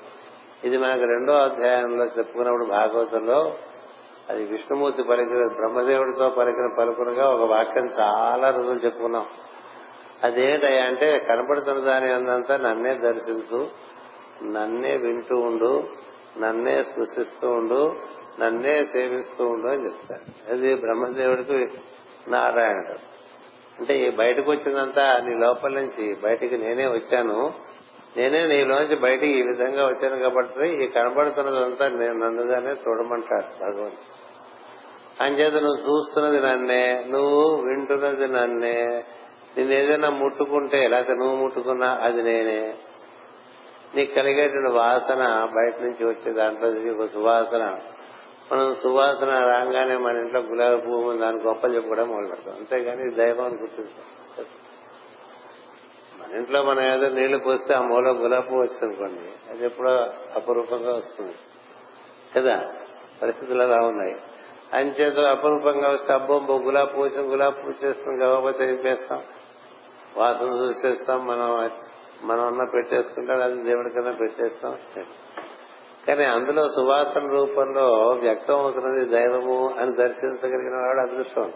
ఇది మనకు రెండో అధ్యాయంలో చెప్పుకున్నప్పుడు భాగవతంలో అది విష్ణుమూర్తి పలికిన బ్రహ్మదేవుడితో పలికిన పలుకులుగా ఒక వాక్యం చాలా రోజులు చెప్పుకున్నాం. అదేంటయ్యా అంటే కనపడుతున్న దాని అందంతా నన్నే దర్శించు నన్నే వింటూ ఉండు నన్నే స్పృశిస్తూ ఉండు నన్నే సేవిస్తూ ఉండు అని చెప్తాడు అది బ్రహ్మదేవుడికి నారాయణుడు. అంటే ఈ బయటకు వచ్చిందంతా నీ లోపల నుంచి బయటికి నేనే వచ్చాను. నేనే నీలోంచి బయటికి ఈ విధంగా వచ్చాను కాబట్టి ఈ కనబడుతున్నదంతా నేను నన్నుగానే చూడమంటాడు భగవంతుడు. అంచేత నువ్వు చూస్తున్నది నన్నే నువ్వు వింటున్నది నన్నే. నేను ఏదైనా ముట్టుకుంటే లేకపోతే నువ్వు ముట్టుకున్నా అది నేనే. నీకు కలిగేటువంటి వాసన బయట నుంచి వచ్చే దాంట్లో ఒక సువాసన. మనం సువాసన రాగానే మన ఇంట్లో గులాబీ పువ్వు దాని గొప్ప చెప్పుకోవడం మొదలు పెడతాం. అంతేగాని దైవం గుర్తిస్తాం. మన ఇంట్లో మనం ఏదో నీళ్ళు పోస్తే ఆ మూల గులాబీ పువ్వు వచ్చిందనుకోండి అది ఎప్పుడో అపరూపంగా వస్తుంది. కదా? పరిస్థితులు అలా ఉన్నాయి. అంచేత అపరూపంగా వస్తే అబ్బో గులాబీ పువ్వు గులాబీ పువ్వు చేస్తుంది కాకపోతే ఏం వాసన చూసేస్తాం మనం మనం అన్న పెట్టేసుకుంటాడు అది దేవుడికన్నా పెట్టేస్తాం. కానీ అందులో సువాసన రూపంలో వ్యక్తం అవుతున్నది దైవము అని దర్శించగలిగిన వాడు అదృష్టం.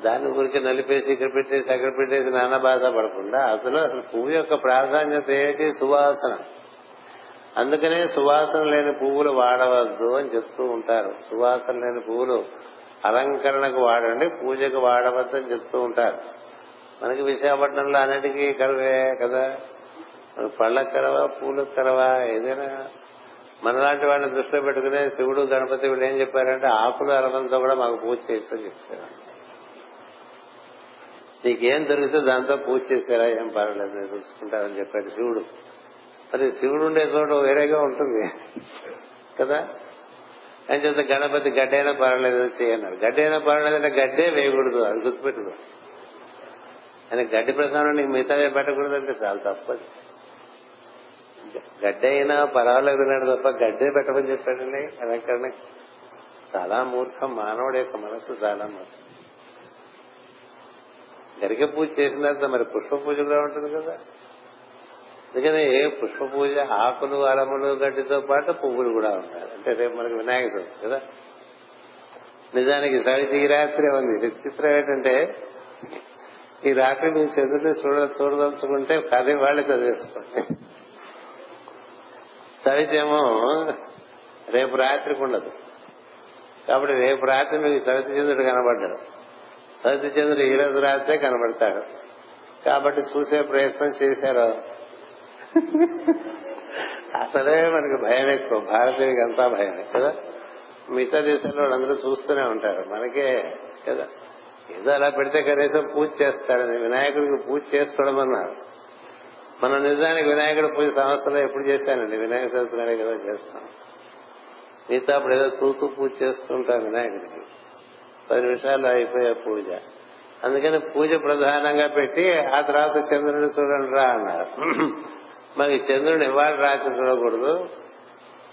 దాని గురించి నలిపేసి ఇక్కడ పెట్టేసి అక్కడ పెట్టేసి నానా బాధ పడకుండా అందులో అసలు పువ్వు యొక్క ప్రాధాన్యత ఏంటి సువాసన. అందుకనే సువాసన లేని పువ్వులు వాడవద్దు అని చెప్తూ ఉంటారు. సువాసన లేని పువ్వులు అలంకరణకు వాడండి పూజకు వాడవద్దు అని చెప్తూ ఉంటారు. మనకి విశాఖపట్నంలో అన్నిటికీ కరువే కదా. పళ్ళ కరవ పూల కరవ ఏదైనా మనలాంటి వాడిని దృష్టిలో పెట్టుకునే శివుడు గణపతి వీళ్ళు ఏం చెప్పారంటే ఆకులు అరవంతో కూడా మాకు పూజ చేస్తూ చెప్పారు. నీకేం దొరికితే దాంతో పూజ చేసేలా ఏం పర్వాలేదు నేను చూసుకుంటారని చెప్పాడు శివుడు. మరి శివుడు ఉండే చోట వేరేగా ఉంటుంది కదా? అని చెప్తే గణపతి గడ్డైనా పర్వాలేదు చేయన్నారు. గడ్డైనా పర్వాలేదంటే గడ్డే వేయకూడదు అది గుర్తుపెట్టుకో. అని గడ్డి ప్రధానం నీకు మిగతా పెట్టకూడదంటే చాలా తప్పదు. గడ్డి అయినా పర్వాలేదు అన్నాడు తప్ప గడ్డే పెట్టమని చెప్పాడండి. అలంకరణ చాలా మూర్ఖం మానవుడి యొక్క మనసు చాలా మూర్ఖం. గరిక పూజ చేసిన తర్వాత మరి పుష్ప పూజ కూడా ఉంటుంది కదా. అందుకని పుష్ప పూజ ఆకులు అలములు గడ్డితో పాటు పువ్వులు కూడా ఉంటాయి అంటే రేపు మనకి వినాయక చవితి కదా. నిజానికి సవితి ఈ రాత్రి ఉంది. విచిత్రం ఏంటంటే ఈ రాత్రి మీరు చంద్రుడిని చూడ చూడదలుచుకుంటే కథ వాళ్ళే చదివేసుకోండి సవితేమో రేపు రాత్రికి ఉండదు కాబట్టి రేపు రాత్రి మీకు సవితి చంద్రుడు కనబడ్డాడు. సవితి చంద్రుడు ఈ రోజు రాత్రే కనబడతాడు. కాబట్టి చూసే ప్రయత్నం చేశారు. అసలే మనకి భయం ఎక్కువ. భారతీయుడికి అంతా భయమే కదా? మిగతా దేశాల్లో వాళ్ళందరూ చూస్తూనే ఉంటారు. మనకే కదా? ఏదో అలా పెడితే కనీసం పూజ చేస్తాడని వినాయకుడికి పూజ చేసుకోవడం అన్నారు మనం నిజానికి వినాయకుడు పూజ సంవత్సరంలో ఎప్పుడు చేశానండి? వినాయక చవితి నాడే కదా చేస్తాం. మిగతా అప్పుడు ఏదో తూతూ పూజ చేస్తుంటాం వినాయకుడికి. పది నిమిషాల్లో అయిపోయే పూజ. అందుకని పూజ ప్రధానంగా పెట్టి ఆ తర్వాత చంద్రుడిని చూడండి రా అన్నారు. మరి చంద్రుడిని ఇవాళ రాత్రి చూడకూడదు.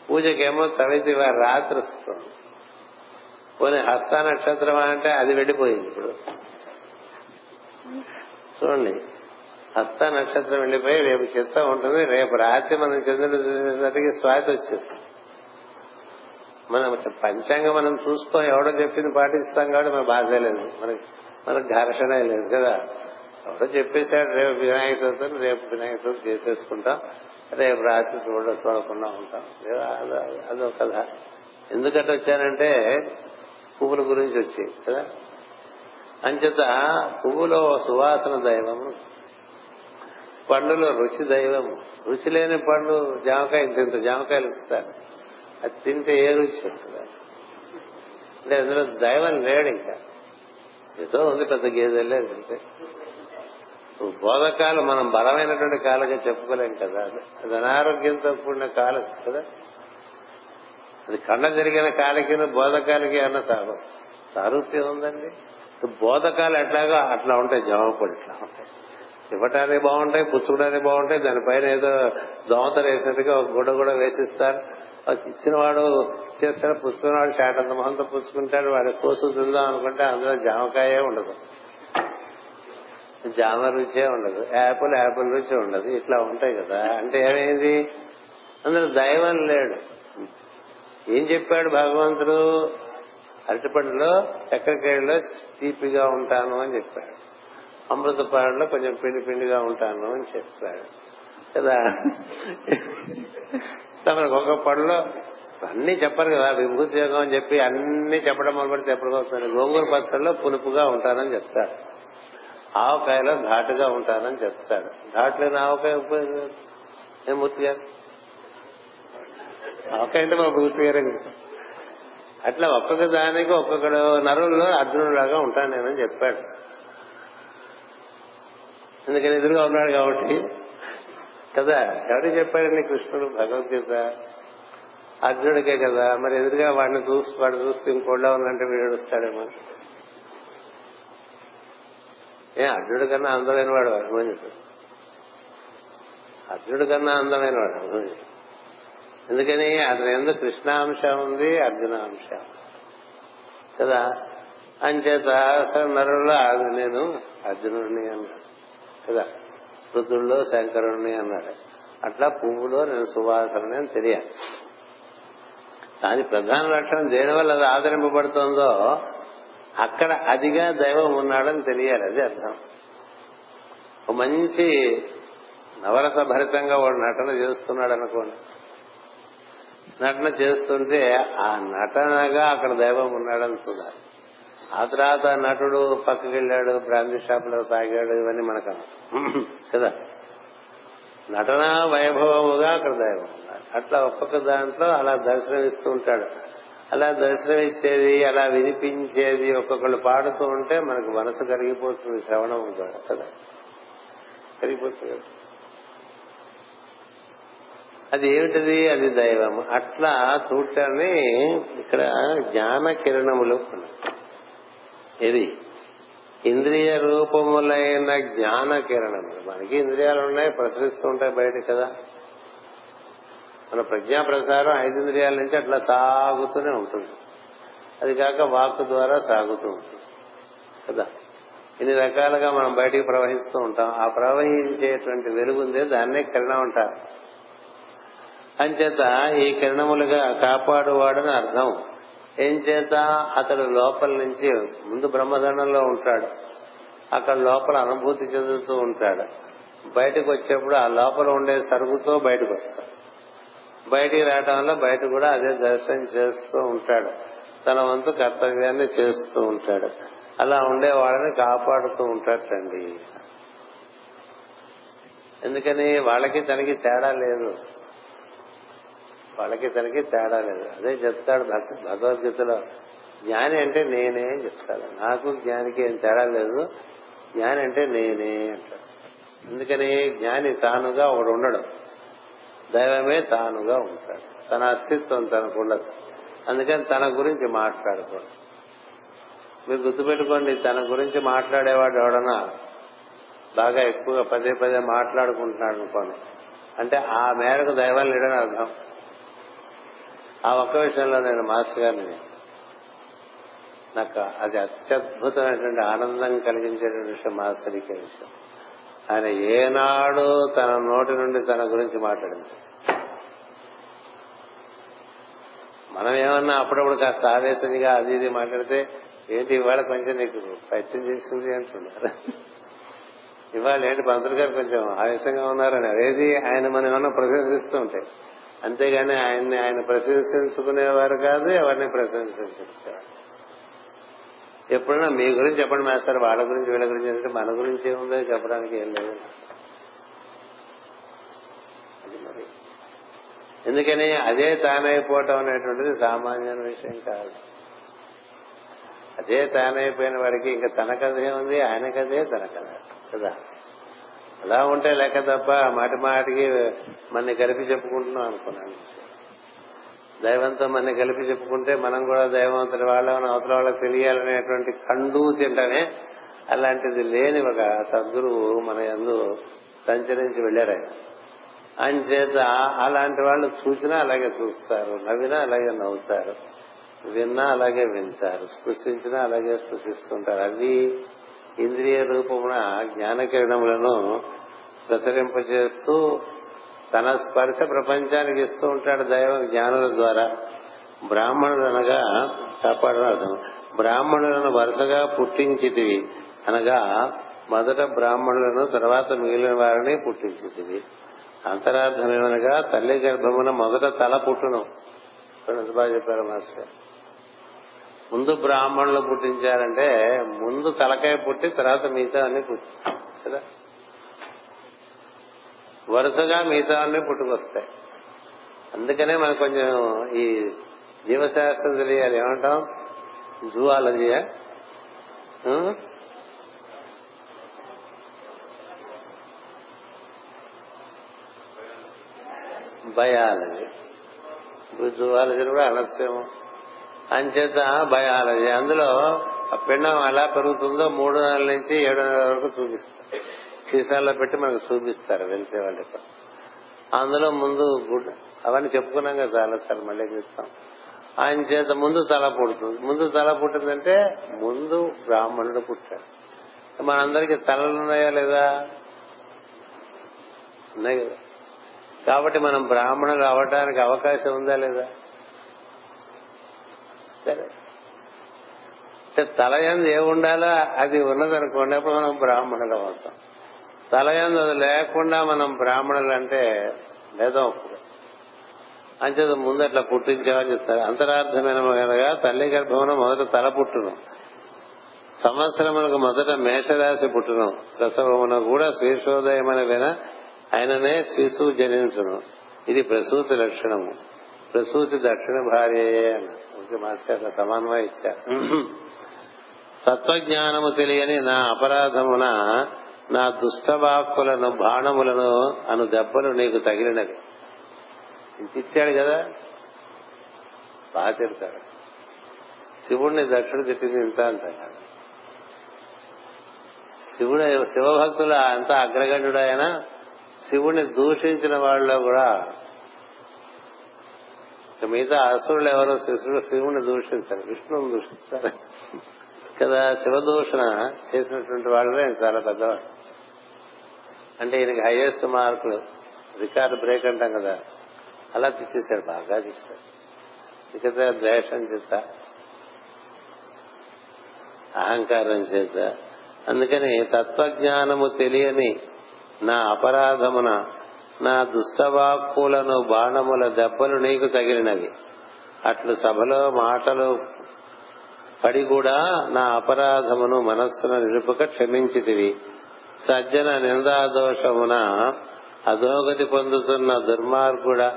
పూజకేమో చవితి వారి రాత్రి వస్తుంది. పోనీ హస్త నక్షత్రం అంటే అది వెళ్ళిపోయింది ఇప్పుడు. చూడండి. హస్త నక్షత్రం వెళ్ళిపోయి రేపు చిత్తం ఉంటుంది రేపు రాత్రి మనం చంద్రుడు చూసేసరికి స్వాతి వచ్చేస్తుంది. మనం పంచాంగం మనం చూసుకో ఎవడో చెప్పింది పాటిస్తాం కాబట్టి మన బాధ లేదు. మనకి మనకు ఘర్షణ లేదు కదా. ఎవడో చెప్పేశాడు రేపు వినాయక చవితి రేపు వినాయక చవితి చేసేసుకుంటాం రేపు రాత్రి చూడొచ్చు చూడకుండా ఉంటాం. అదో కథ. ఎందుకంటే వచ్చానంటే పువ్వుల గురించి వచ్చి కదా. అంచేత పువ్వులో సువాసన దైవం పండులో రుచి దైవం రుచి లేని పండు జామకాయ ఇంత ఇంత జామకాయలు ఇస్తారు. అది తింటే ఏ రుచి ఉంటుంది? అంటే అందులో దైవం లేడు ఇంకా. ఏదో ఉంది పెద్ద గేదెలే అంటే బోధకాలు మనం బలమైనటువంటి కాలుగా చెప్పుకోలేం కదా. అది అనారోగ్యంతో కూడిన కాలు కదా. అది కండ జరిగిన కాలికి బోధకాలకి అన్న సారూప్యం ఉందండి. బోధకాలు ఎట్లాగో అట్లా ఉంటాయి. జవాబులు ఇట్లా ఉంటాయి? ఇవ్వటానికి బాగుంటాయి పుచ్చుకోవడానికి బాగుంటాయి దానిపైన ఏదో దోమతలు వేసినట్టుగా ఒక గుడ్డ కూడా వేసిస్తారు. ఇచ్చిన వాడు చేస్తాడు పుచ్చుకున్నవాడు చాటంత మొహంతో పుచ్చుకుంటాడు వాడి కోసు తిందాం అనుకుంటే అందులో జామకాయే ఉండదు. జామ రుచే ఉండదు యాపిల్ యాపిల్ రుచి ఉండదు. ఇట్లా ఉంటాయి కదా అంటే ఏమైంది? అందులో దైవం లేడు. ఏం చెప్పాడు భగవంతుడు? అరటిపండులో చక్కెరకాయలో తీపిగా ఉంటాను అని చెప్పాడు. అమృత అమృతపాడులో కొంచెం పిండి పిండిగా ఉంటాను అని చెప్తాడు కదా? మనకు ఒక పళ్ళలో అన్ని చెప్పారు కదా విభూతి యోగం అని చెప్పి అన్ని చెప్పడం మొదలుపెడితే ఎప్పటికొస్తాను గోంగూర పచ్చడిలో పులుపుగా ఉంటానని చెప్తాడు ఆవకాయలో ఘాటుగా ఉంటానని చెప్తాడు. ఘాటు లేని ఆవకాయ ఉపయోగం ఏం మూర్తి గారు ఆవకాయ అంటే మా మూర్తి గారు అట్లా ఒక్కొక్క దానికి ఒక్కొక్కడు నరుల్లో అర్జునుడిలాగా ఉంటాను నేనని చెప్పాడు. ఎందుకని ఎదురుగా ఉన్నాడు కాబట్టి. కదా ఎవరు చెప్పాడండి కృష్ణుడు భగవద్గీత? అర్జునుడికే కదా. మరి ఎదురుగా వాడిని చూసి వాడు చూస్తే ఇంకోళ్ళ ఉందంటే వీడు వస్తాడేమో ఏ అర్జునుడి కన్నా అందమైన వాడు అభిమన్యుడు. అర్జునుడి కన్నా అందమైన వాడు అభిమన్యుడు. ఎందుకని? అతని ఎందుకు కృష్ణాంశం ఉంది అర్జునాంశం. కదా అంచేత నరుల నేను అర్జునుడిని అన్నాడు. కదా. రుద్రుల్లో శంకరుణ్ణి అన్నాడు. అట్లా పువ్వులో నేను సువాసనని అని తెలియాలి. దాని ప్రధాన లక్షణం దేనివల్ల అది ఆదరింపబడుతుందో అక్కడ అదిగా దైవం ఉన్నాడని తెలియాలి. అది అర్థం. ఒక మంచి నవరస భరితంగా వాడు నటన చేస్తున్నాడు అనుకోండి. నటన చేస్తుంటే ఆ నటనగా అక్కడ దైవం ఉన్నాడని చూడాలి. ఆ తర్వాత నటుడు పక్కకి వెళ్ళాడు బ్రాంతి షాపులో తాగాడు ఇవన్నీ మనకు కదా? నటన వైభవముగా అక్కడ దైవం. అట్లా ఒక్కొక్క దాంట్లో అలా దర్శనమిస్తూ ఉంటాడు. అలా దర్శనమిచ్చేది అలా వినిపించేది ఒక్కొక్కళ్ళు పాడుతూ ఉంటే మనకు మనసు కరిగిపోతుంది శ్రవణం ద్వారా కదా? కరిగిపోతుంది. అది ఏమిటిది? అది దైవం. అట్లా చూడటాన్ని ఇక్కడ జ్ఞాన కిరణములు ఇది ఇంద్రియ రూపములైన జ్ఞాన కిరణం. మనకి ఇంద్రియాలు ఉన్నాయి ప్రసరిస్తూ ఉంటాయి బయట కదా. మన ప్రజ్ఞా ప్రసారం ఐదు ఇంద్రియాల నుంచి అట్లా సాగుతూనే ఉంటుంది. అది కాక వాక్ ద్వారా సాగుతూ ఉంటుంది. కదా? ఇన్ని రకాలుగా మనం బయటికి ప్రవహిస్తూ ఉంటాం. ఆ ప్రవహించేటువంటి వెలుగుందే దాన్నే కిరణం అంటారు. అంచేత ఈ కిరణములుగా కాపాడువాడని అర్థం. ఏం చేత అతడు లోపల నుంచి ముందు బ్రహ్మదండంలో ఉంటాడు. అక్కడ లోపల అనుభూతి చెందుతూ ఉంటాడు. బయటకు వచ్చేప్పుడు ఆ లోపల ఉండే సరుగుతో బయటకు వస్తాడు. బయటికి రావడం వల్ల బయట కూడా అదే దర్శనం చేస్తూ ఉంటాడు. తన వంతు కర్తవ్యాన్ని చేస్తూ ఉంటాడు. అలా ఉండే వాళ్ళని కాపాడుతూ ఉంటాడండి. ఎందుకని? వాళ్ళకి తనకి తేడా లేదు. వాళ్ళకి తనకి తేడా లేదు. అదే చెప్తాడు భగవద్గీతలో. జ్ఞాని అంటే నేనే చెప్తాడు. నాకు జ్ఞానికి ఏం తేడా లేదు. జ్ఞాని అంటే నేనే అంటాడు. అందుకని జ్ఞాని తానుగా ఒకడు ఉండడం దైవమే తానుగా ఉంటాడు. తన అస్తిత్వం తనకు ఉండదు. అందుకని తన గురించి మాట్లాడుకోడు మీరు గుర్తుపెట్టుకోండి తన గురించి మాట్లాడేవాడు ఎవడన్నా బాగా ఎక్కువగా పదే పదే మాట్లాడుకుంటున్నాడు అనుకోండి. అంటే ఆ మేరకు దైవం లేడని అర్థం. ఆ ఒక్క విషయంలో నేను మాస్టర్ గారిని నాకు అది అత్యద్భుతమైనటువంటి ఆనందం కలిగించేటువంటి విషయం మాస్టర్కి విషయం ఆయన ఏనాడు తన నోటి నుండి తన గురించి మాట్లాడింది. మనం ఏమన్నా అప్పుడప్పుడు కాస్త ఆవేశంగా అది ఇది మాట్లాడితే ఏంటి ఇవాళ కొంచెం నీకు పైత్యం చేసింది అంటున్నారు. ఇవాళ ఏంటి పంతులు గారు కొంచెం ఆవేశంగా ఉన్నారని అదేది ఆయన మనం ఏమన్నా ప్రశంసిస్తూ ఉంటాయి అంతేగాని ఆయన్ని ఆయన ప్రశంసించుకునేవారు కాదు ఎవరిని ప్రశంసించేవారు ఎప్పుడైనా మీ గురించి చెప్పండి మేస్తారు వాళ్ళ గురించి వీళ్ళ గురించి అంటే మన గురించి ఏముందో చెప్పడానికి ఏం లేదు. ఎందుకని అదే తానైపోవటం అనేటువంటిది సామాన్య విషయం కాదు. అదే తానైపోయిన వాడికి ఇంకా తన కథ ఏముంది? ఆయన కథే తన కథ. కదా? అలా ఉంటే లెక్క తప్ప మాటి మాటికి మన కలిపి చెప్పుకుంటున్నాం అనుకున్నాను. దైవంతో మన కలిపి చెప్పుకుంటే మనం కూడా దైవంతటి వాళ్ళని అవతల వాళ్ళకి తెలియాలనేటువంటి కండు తింటనే అలాంటిది లేని ఒక సద్గురువు మన ఎందు సంచరించి వెళ్ళారు ఆయన. చేత అలాంటి వాళ్ళు చూసినా అలాగే చూస్తారు నవ్వినా అలాగే నవ్వుతారు విన్నా అలాగే వింటారు స్పృశించినా అలాగే స్పృశిస్తుంటారు. అవి ఇంద్రియ రూపమున జ్ఞానకిరణములను ప్రసరింపజేస్తూ తన స్పర్శ ప్రపంచానికి ఇస్తూ ఉంటాడు దైవ జ్ఞానుల ద్వారా. బ్రాహ్మణుడు అనగా కాపాడడం అర్థం. బ్రాహ్మణులను వరుసగా పుట్టించితివి. అనగా మొదట బ్రాహ్మణులను తర్వాత మిగిలిన వారిని పుట్టించితివి. అంతరార్థం ఏమనగా తల్లి గర్భమున మొదట తల పుట్టును. బాగా చెప్పారు మాస్టర్? ముందు బ్రాహ్మణులు పుట్టించారంటే ముందు తలకాయ పుట్టి తర్వాత మిగతా అన్ని పుట్టి కదా? వరుసగా మిగతా అన్ని పుట్టుకొస్తాయి. అందుకనే మనకు కొంచెం ఈ జీవశాస్త్రం తెలియాలి. ఏమంటాం? జూవాలజీయా బయాలజీ. ఇప్పుడు జూవాలజీ కూడా అనొచ్చేమో అంచేత బయాలజీ అందులో ఆ పిండం ఎలా పెరుగుతుందో మూడు నెలల నుంచి ఏడు నెలల వరకు చూపిస్తారు. సీసాల్లో పెట్టి మనకు చూపిస్తారు వెళ్తే వాళ్ళకి అందులో ముందు గుడ్ అవన్నీ చెప్పుకున్నాం కదా చాలా సార్ మళ్ళీ చెప్తాం? ఆయన చేత ముందు తల పుడుతుంది. ముందు తల పుట్టిందంటే ముందు బ్రాహ్మణుడు పుట్టాడు. మనందరికీ తలలు ఉన్నాయా లేదా? ఉన్నాయి కదా. కాబట్టి మనం బ్రాహ్మణులు అవటానికి అవకాశం ఉందా లేదా? సరే తలయందు ఏ ఉండాలో అది ఉన్నదనుకోండి అప్పుడు మనం బ్రాహ్మణులు అవుతాం. తలయందు అది లేకుండా మనం బ్రాహ్మణులు అంటే భేదం అప్పుడు. అంచేత ముందు అట్లా పుట్టించామని చెప్తారు. అంతరార్థమైన కనుక తల్లి గర్భమున మొదట తల పుట్టును. సంవత్సరములకు మొదట మేషరాశి పుట్టును. ప్రసవమున కూడా శీర్షోదయమైన విన ఆయననే శిశువు జనించును. ఇది ప్రసూతి లక్షణము. ప్రసూతి దక్షిణ భార్యయే అని మాస్టర్ సమన్వయం ఇచ్చారు తత్వజ్ఞానము తెలియని నా అపరాధమున నా దుష్టవాక్కులను బాణములను అను దెబ్బలు నీకు తగిలినవి. తిట్టాడు కదా? బాగా తిడతాడు శివుడిని దక్షుడు తిట్టింది ఇంత అంటాడు. శివుడు శివభక్తులు అంత అగ్రగణ్యుడు ఆయన. శివుణ్ణి దూషించిన వాళ్ళలో కూడా మిగతా అసురులు ఎవరో శిశుడు శివుని దూషించారు విష్ణువుని దూషిస్తారు కదా శివదూషణ చేసినటువంటి వాళ్ళే చాలా పెద్దవాడు అంటే ఈయనకి హైయెస్ట్ మార్కులు రికార్డు బ్రేక్ అంటాం కదా అలా తిట్టేశాడు బాగా తిట్టాడు ఇక ద్వేషం చేత అహంకారం చేత అందుకని తత్వజ్ఞానము తెలియని నా అపరాధమున నా దుష్టవాక్కులను బాణముల దెబ్బలు నీకు తగిలినవి. అట్లు సభలో మాటలు పడి కూడా నా అపరాధమును మనస్సున నిలుపుక క్షమించితివి. సజ్జన నిందాదోషమున అధోగతి పొందుతున్న దుర్మార్గుడ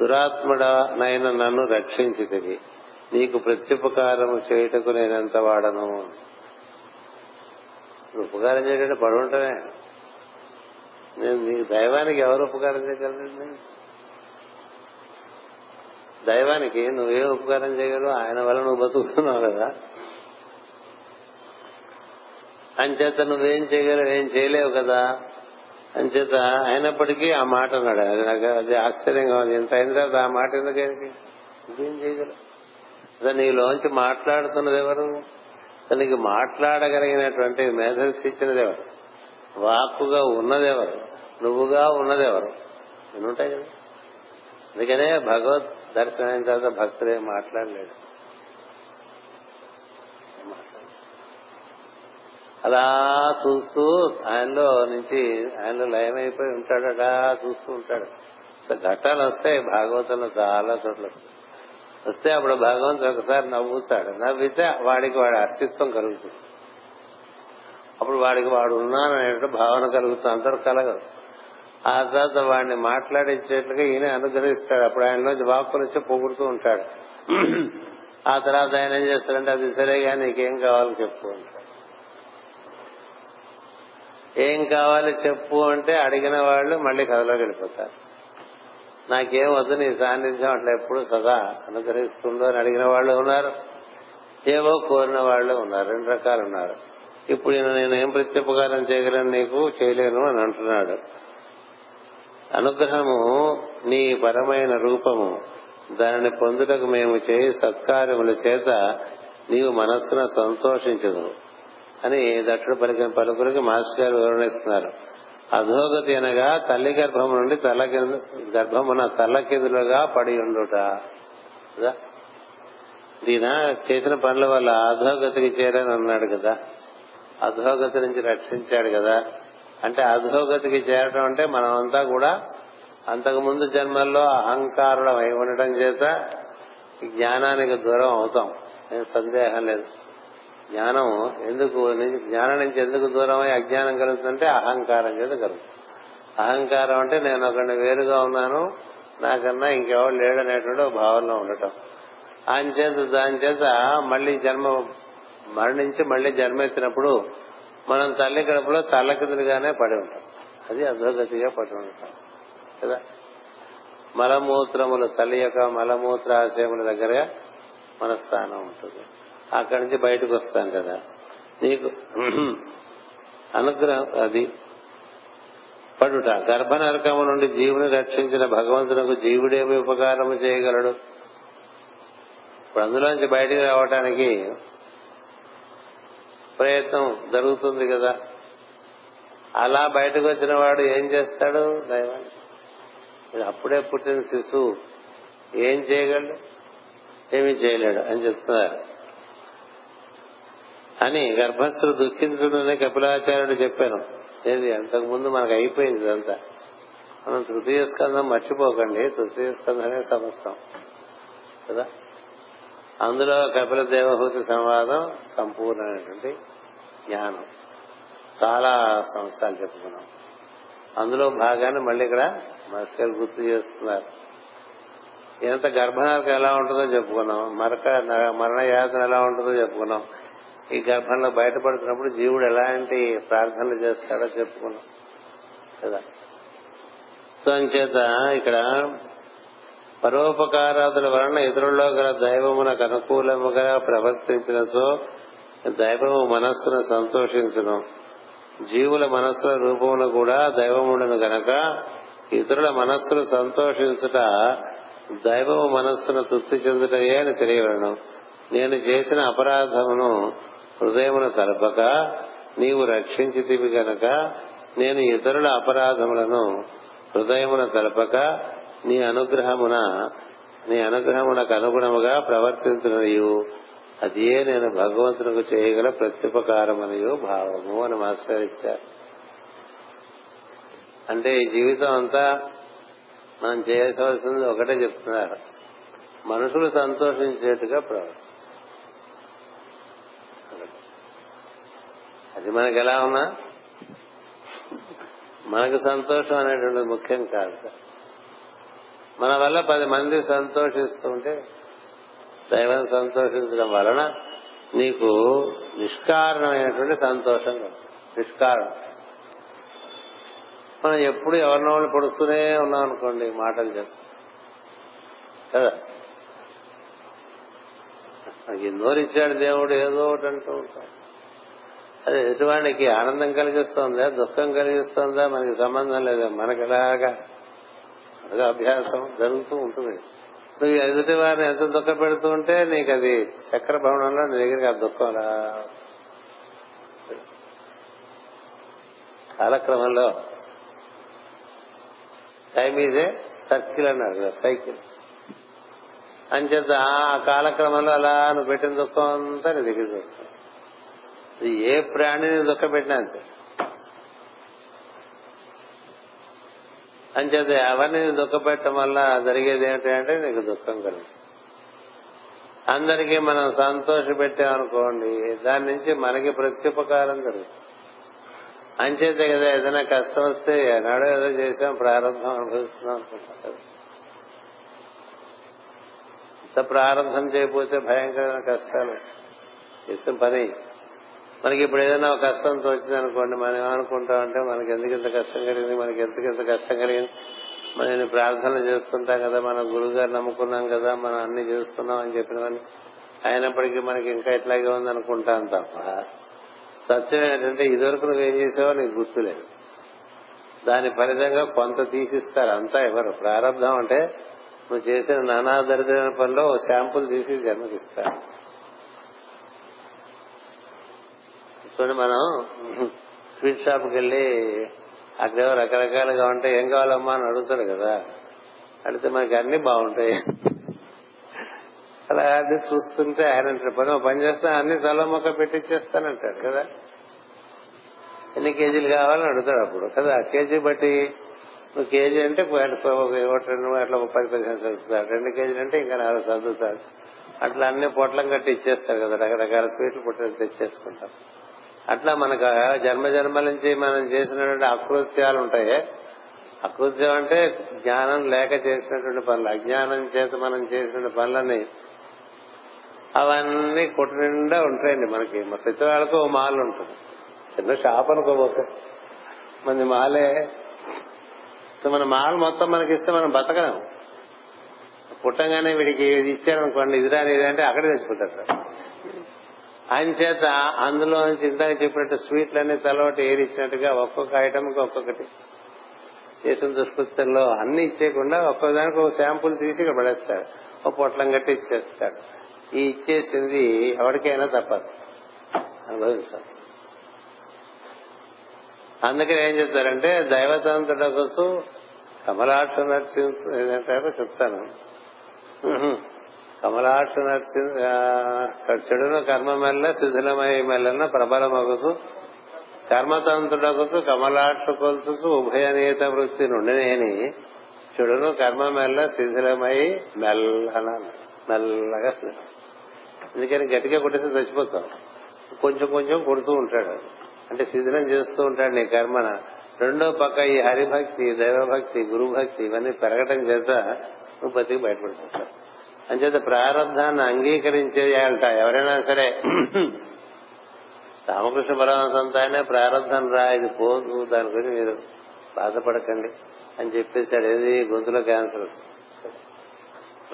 దురాత్ముడనైన నన్ను రక్షించితివి. నీకు ప్రత్యుపకారము చేయుటకు నేనెంత వాడను? ఉపకారం చేయడం పడుంటనే నేను నీకు దైవానికి ఎవరు ఉపకారం చేయగలరండి? దైవానికి నువ్వే ఉపకారం చేయగలవు ఆయన వల్ల నువ్వు బతుకుతున్నావు కదా. అంచేత నువ్వేం చేయగలవు ఏం చేయలేవు కదా. అంచేత అయినప్పటికీ ఆ మాట అన్నాడు. అది నాకు అది ఆశ్చర్యంగా ఉంది. ఇంత అయిన తర్వాత ఆ మాట ఎందుకు నువ్వేం చేయగలవు. అసలు నీలోంచి మాట్లాడుతున్నది ఎవరు? నీకు మాట్లాడగలిగినటువంటి మేధస్సు ఇచ్చినది ఎవరు? వాక్కుగా ఉన్నదెవరు? నువ్వుగా ఉన్నదెవరు? ఉంటాయి కదా. అందుకనే భగవత్ దర్శనం అయిన తర్వాత భక్తులే మాట్లాడలేడు అలా చూస్తూ ఆయనలో నుంచి ఆయనలో లయమైపోయి ఉంటాడు అలా చూస్తూ ఉంటాడు. ఘట్టాలు వస్తాయి భాగవతంలో చాలా చోట్ల వస్తాయి. వస్తే అప్పుడు భగవంతుడు ఒకసారి నవ్వుతాడు. నవ్వితే వాడికి వాడి అస్తిత్వం కలుగుతుంది. అప్పుడు వాడికి వాడు ఉన్నాననే భావన కలుగుతుంది. అందరూ కలగదు ఆ తర్వాత వాడిని మాట్లాడించేట్లుగా ఈయన అనుగ్రహిస్తాడు. అప్పుడు ఆయన వాక్కులు వచ్చి పొగుడుతూ ఉంటాడు. ఆ తర్వాత ఆయన ఏం చేస్తాడంటే అది సరేగా నీకేం కావాలో చెప్పు అంటాడు. ఏం కావాలి చెప్పు అంటే అడిగిన వాళ్ళు మళ్ళీ కథలోకి వెళ్ళిపోతారు. నాకేం వద్దు నీ సాన్నిధ్యం అట్లా ఎప్పుడు సదా అనుగ్రహిస్తుందో అని అడిగిన వాళ్ళు ఉన్నారు. ఏవో కోరిన వాళ్ళు ఉన్నారు. రెండు రకాలు ఉన్నారు. ఇప్పుడు నేను ఏం ప్రత్యుపకారం చేయగలను నీకు? చేయలేను అని అంటున్నాడు. అనుగ్రహము నీ పరమైన రూపము. దానిని పొందుటకు మేము చేయి సత్కార్యముల చేత నీవు మనస్సున సంతోషించదు అని దట్టుడు పలికిన పలుకులకి మాస్టర్ గారు వివరణిస్తున్నారు. అధోగతి అనగా తల్లి గర్భము నుండి తల కింద గర్భమున తల్లకిందులుగా పడి ఉండుట. దీన? చేసిన పనుల వల్ల అధోగతికి చేరని అన్నాడు కదా. అధోగతి నుంచి రక్షించాడు కదా. అంటే అధోగతికి చేరడం అంటే మనమంతా కూడా అంతకు ముందు జన్మల్లో అహంకారులం అయి ఉండటం చేత జ్ఞానానికి దూరం అవుతాం. సందేహం లేదు. జ్ఞానం ఎందుకు జ్ఞానం నుంచి ఎందుకు దూరం అయి అజ్ఞానం కలుగుతుందంటే అహంకారం చేత కలుగుతుంది. అహంకారం అంటే నేను ఒకరిని వేరుగా ఉన్నాను నాకన్నా ఇంకెవరు లేడనేటువంటి భావనలో ఉండటం. ఆయన చేత దాని చేత మళ్ళీ జన్మ మరణించి మళ్ళీ జన్మెత్తినప్పుడు మనం తల్లి కడుపులో తల్లకిందులుగానే పడి ఉంటాం. అది అధోగతిగా పడి ఉంటాం కదా? మలమూత్రములు తల్లి యొక్క మలమూత్రాశయముల దగ్గర మన స్థానం ఉంటుంది. అక్కడి నుంచి బయటకు వస్తాం కదా? నీకు అనుగ్రహం అది పడుట. గర్భనరకము నుండి జీవుని రక్షించిన భగవంతునకు జీవుడేమి ఉపకారము చేయగలడు. ఇప్పుడు అందులోంచి బయటికి రావటానికి ప్రయత్నం జరుగుతుంది కదా. అలా బయటకు వచ్చిన వాడు ఏం చేస్తాడు? దైవాన్ని. అప్పుడే పుట్టిన శిశువు. ఏం చేయగలడు? ఏమీ చేయలేడు అని చెప్తున్నారు. అని గర్భస్థులు దుఃఖించుడని కపిలాచార్యుడు చెప్పాను. ఏది అంతకు ముందు మనకు అయిపోయింది ఇదంతా. మనం తృతీయ స్కందం మర్చిపోకండి. తృతీయ స్కందమే సమస్తం. కదా? అందులో కపిల దేవహూతి సంవాదం సంపూర్ణమైనటువంటి జ్ఞానం. చాలా సంవత్సరాలు చెప్పుకున్నాం. అందులో భాగాన్ని మళ్ళీ ఇక్కడ మాస్టర్ గుర్తు చేస్తున్నారు. ఎంత గర్భనాలకు ఎలా ఉంటుందో చెప్పుకున్నాం. మరక మరణ యాతన ఎలా ఉంటుందో చెప్పుకున్నాం. ఈ గర్భంలో బయటపడుతున్నప్పుడు జీవుడు ఎలాంటి ప్రార్థనలు చేస్తాడో చెప్పుకున్నాం. కదా? సో అంచేత ఇక్కడ పరోపకారాదుల వలన ఇతరుల్లో గల దైవమునకు అనుకూలముగా ప్రవర్తించిన సో దైవము మనస్సును సంతోషించును. జీవుల మనస్సుల రూపమును కూడా దైవముండను గనక ఇతరుల మనస్సును సంతోషించుట దైవము మనస్సును తృప్తి చెందుటయే అని తెలియవలను. నేను చేసిన అపరాధమును హృదయమును తలపక నీవు రక్షించితివి గనక నేను ఇతరుల అపరాధములను హృదయమున తలపక నీ అనుగ్రహమున నీ అనుగ్రహమునకు అనుగుణముగా ప్రవర్తించునయు. అదే నేను భగవంతునికి చేయగల ప్రత్యుపకారమనియు భావము అని మాస్టర్ ఇచ్చారు అంటే ఈ జీవితం అంతా మనం చేయవలసింది ఒకటే చెప్తున్నారు. మనుషులు సంతోషించేట్టుగా ప్రవర్తి అది మనకి ఎలా ఉన్నా? మనకు సంతోషం అనేటువంటిది ముఖ్యం కాదు సార్. మన వల్ల పది మంది సంతోషిస్తుంటే దైవం సంతోషించడం వలన నీకు నిష్కారణమైనటువంటి సంతోషం నిష్కారణం. మనం ఎప్పుడు ఎవరినో వాళ్ళు పొడుస్తూనే ఉన్నాం అనుకోండి మాటలు చేస్తాం కదా? మనకి నోరిచ్చాడు దేవుడు ఏదో ఒకటి అంటూ ఉంటాం అది ఎదుటివాడికి ఆనందం కలిగిస్తుందా దుఃఖం కలిగిస్తుందా మనకి సంబంధం లేదా? మనకి ఎలాగా? అది అభ్యాసం జరుగుతూ ఉంటుంది. నువ్వు ఎదుటి వారిని ఎంత దుఃఖ పెడుతూ ఉంటే నీకు అది చక్ర భవనంలో నీ దగ్గరికి ఆ దుఃఖం రా. కాలక్రమంలో టైం ఇదే సర్కిల్ అన్నాడు కదా సైకిల్. అంచేత ఆ కాలక్రమంలో అలా నువ్వు పెట్టిన దుఃఖం అంతా నీ దగ్గరికి వస్తుంది. ఇది ఏ ప్రాణిని దుఃఖ పెట్టినా అంతే. అంచేత ఎవరిని దుఃఖపెట్టడం వల్ల జరిగేది ఏంటంటే నీకు దుఃఖం కలుగుతుంది అందరికీ మనం సంతోష పెట్టామనుకోండి దాని నుంచి మనకి ప్రత్యుపకారం జరుగుతుంది అంచేతే కదా ఏదైనా కష్టం వస్తే ఏనాడో ఏదో చేసాం ప్రారంభం అనుభవిస్తున్నాం అనుకుంటాం ఇంత ప్రారంభం చేయకపోతే భయంకరమైన కష్టాలు. చేసిన పని మనకి ఇప్పుడు ఏదైనా ఒక కష్టం తోచింది అనుకోండి మనం ఏమనుకుంటాం అంటే మనకి ఎందుకు ఇంత కష్టం కలిగింది మనకి ఎందుకు ఇంత కష్టం కలిగింది? మనం ప్రార్థన చేస్తుంటాం కదా మన గురువు గారు నమ్ముకున్నాం కదా మనం అన్ని చేస్తున్నాం అని చెప్పిన అయినప్పటికీ మనకి ఇంకా ఇట్లాగే ఉంది అనుకుంటాం తప్ప సత్యం ఏంటంటే ఇదివరకు నువ్వేం చేసావో నీకు గుర్తులేదు. దాని ఫలితంగా కొంత తీసిస్తారు అంతా ఎవరు? ప్రారంభం అంటే నువ్వు చేసిన నానా దరిద్రమైన పనిలో ఓ శాంపుల్ తీసి జన్మకిస్తారు. చూడండి మనం స్వీట్ షాప్కి వెళ్ళి అక్కడేవో రకరకాలుగా ఉంటాయి ఏం కావాలమ్మా అని అడుగుతాడు కదా. అడిగితే మనకి అన్ని బాగుంటాయి. అలా అది చూస్తుంటే ఆయన పని పని చేస్తా అన్ని తల మొక్క పెట్టించేస్తానంటాడు కదా. ఎన్ని కేజీలు కావాలని అడుగుతాడు అప్పుడు కదా. కేజీ బట్టి నువ్వు కేజీ అంటే ఒకటి రెండు అట్లా పది పదిహేను చదువుతాడు రెండు కేజీలు అంటే ఇంకా నాలుగు చదువుతాడు అట్లా అన్ని పొట్లం కట్టి ఇచ్చేస్తారు కదా రకరకాల స్వీట్లు పుట్టలు తెచ్చేసుకుంటాం. అట్లా మనకు జన్మ జన్మల నుంచి మనం చేసినటువంటి అకృత్యాలు ఉంటాయి. అకృత్యం అంటే జ్ఞానం లేక చేసినటువంటి పనులు అజ్ఞానం చేత మనం చేసినటువంటి పనులని అవన్నీ కొట్టు నిండా ఉంటాయండి మనకి. మా ప్రతి వాళ్ళకు ఓ మాల్ ఉంటుంది. చిన్న షాప్ అనుకోబోతే మంది మాలే. సో మన మాల్ మొత్తం మనకి ఇస్తే మనం బతకడం పుట్టంగానే వీడికి ఇది ఇచ్చారనుకోండి ఇది రాని ఇదంటే అక్కడే తెచ్చుకుంటారు సార్. ఆయన చేత అందులో నుంచి ఇందాక చెప్పినట్టు స్వీట్లన్నీ తలవాటి ఏది ఇచ్చినట్టుగా ఒక్కొక్క ఐటమ్కి ఒక్కొక్కటి. చేసిన దుష్కృత్యంలో అన్ని ఇచ్చేయకుండా ఒక్కొక్కదానికి ఒక శాంపుల్ తీసి ఇక్కడ పడేస్తాడు ఒక పొట్లం కట్టి ఇచ్చేస్తాడు ఈ ఇచ్చేసింది ఎవరికైనా తప్పదు. అనుభవించాలి. అందుకని ఏం చెప్తారంటే దైవతంతుడ కోసం కమలాక్ష నర్సింగ్ చెప్తాను. కమలాక్ష చెడును కర్మ మెల్ల శిథిలమై మెల్లన ప్రబలమగుతూ కర్మతంతుడగుతూ కమలాక్ష కొలుసు ఉభయనీత వృత్తి నుండినేని చెడును కర్మ మెల్ల శిథిలమై మెల్లన మెల్లగా ఎందుకని గట్టిగా కొట్టేసి చచ్చిపోతాం కొంచెం కొంచెం కొడుతూ ఉంటాడు అంటే శిథిలం చేస్తూ ఉంటాడు నీ కర్మన. రెండో పక్క ఈ హరిభక్తి దైవభక్తి గురుభక్తి ఇవన్నీ పెరగటం చేత నువ్వు బతికి బయటపడిపోతావు. అంచేత ప్రారంధాన్ని అంగీకరించేయాలట ఎవరైనా సరే రామకృష్ణ పరమహంస అంతా ప్రారంభం ప్రారంధం రా ఇది పోదు దాని గురించి మీరు బాధపడకండి అని చెప్పేశాడు. ఏది? గొంతులో క్యాన్సర్.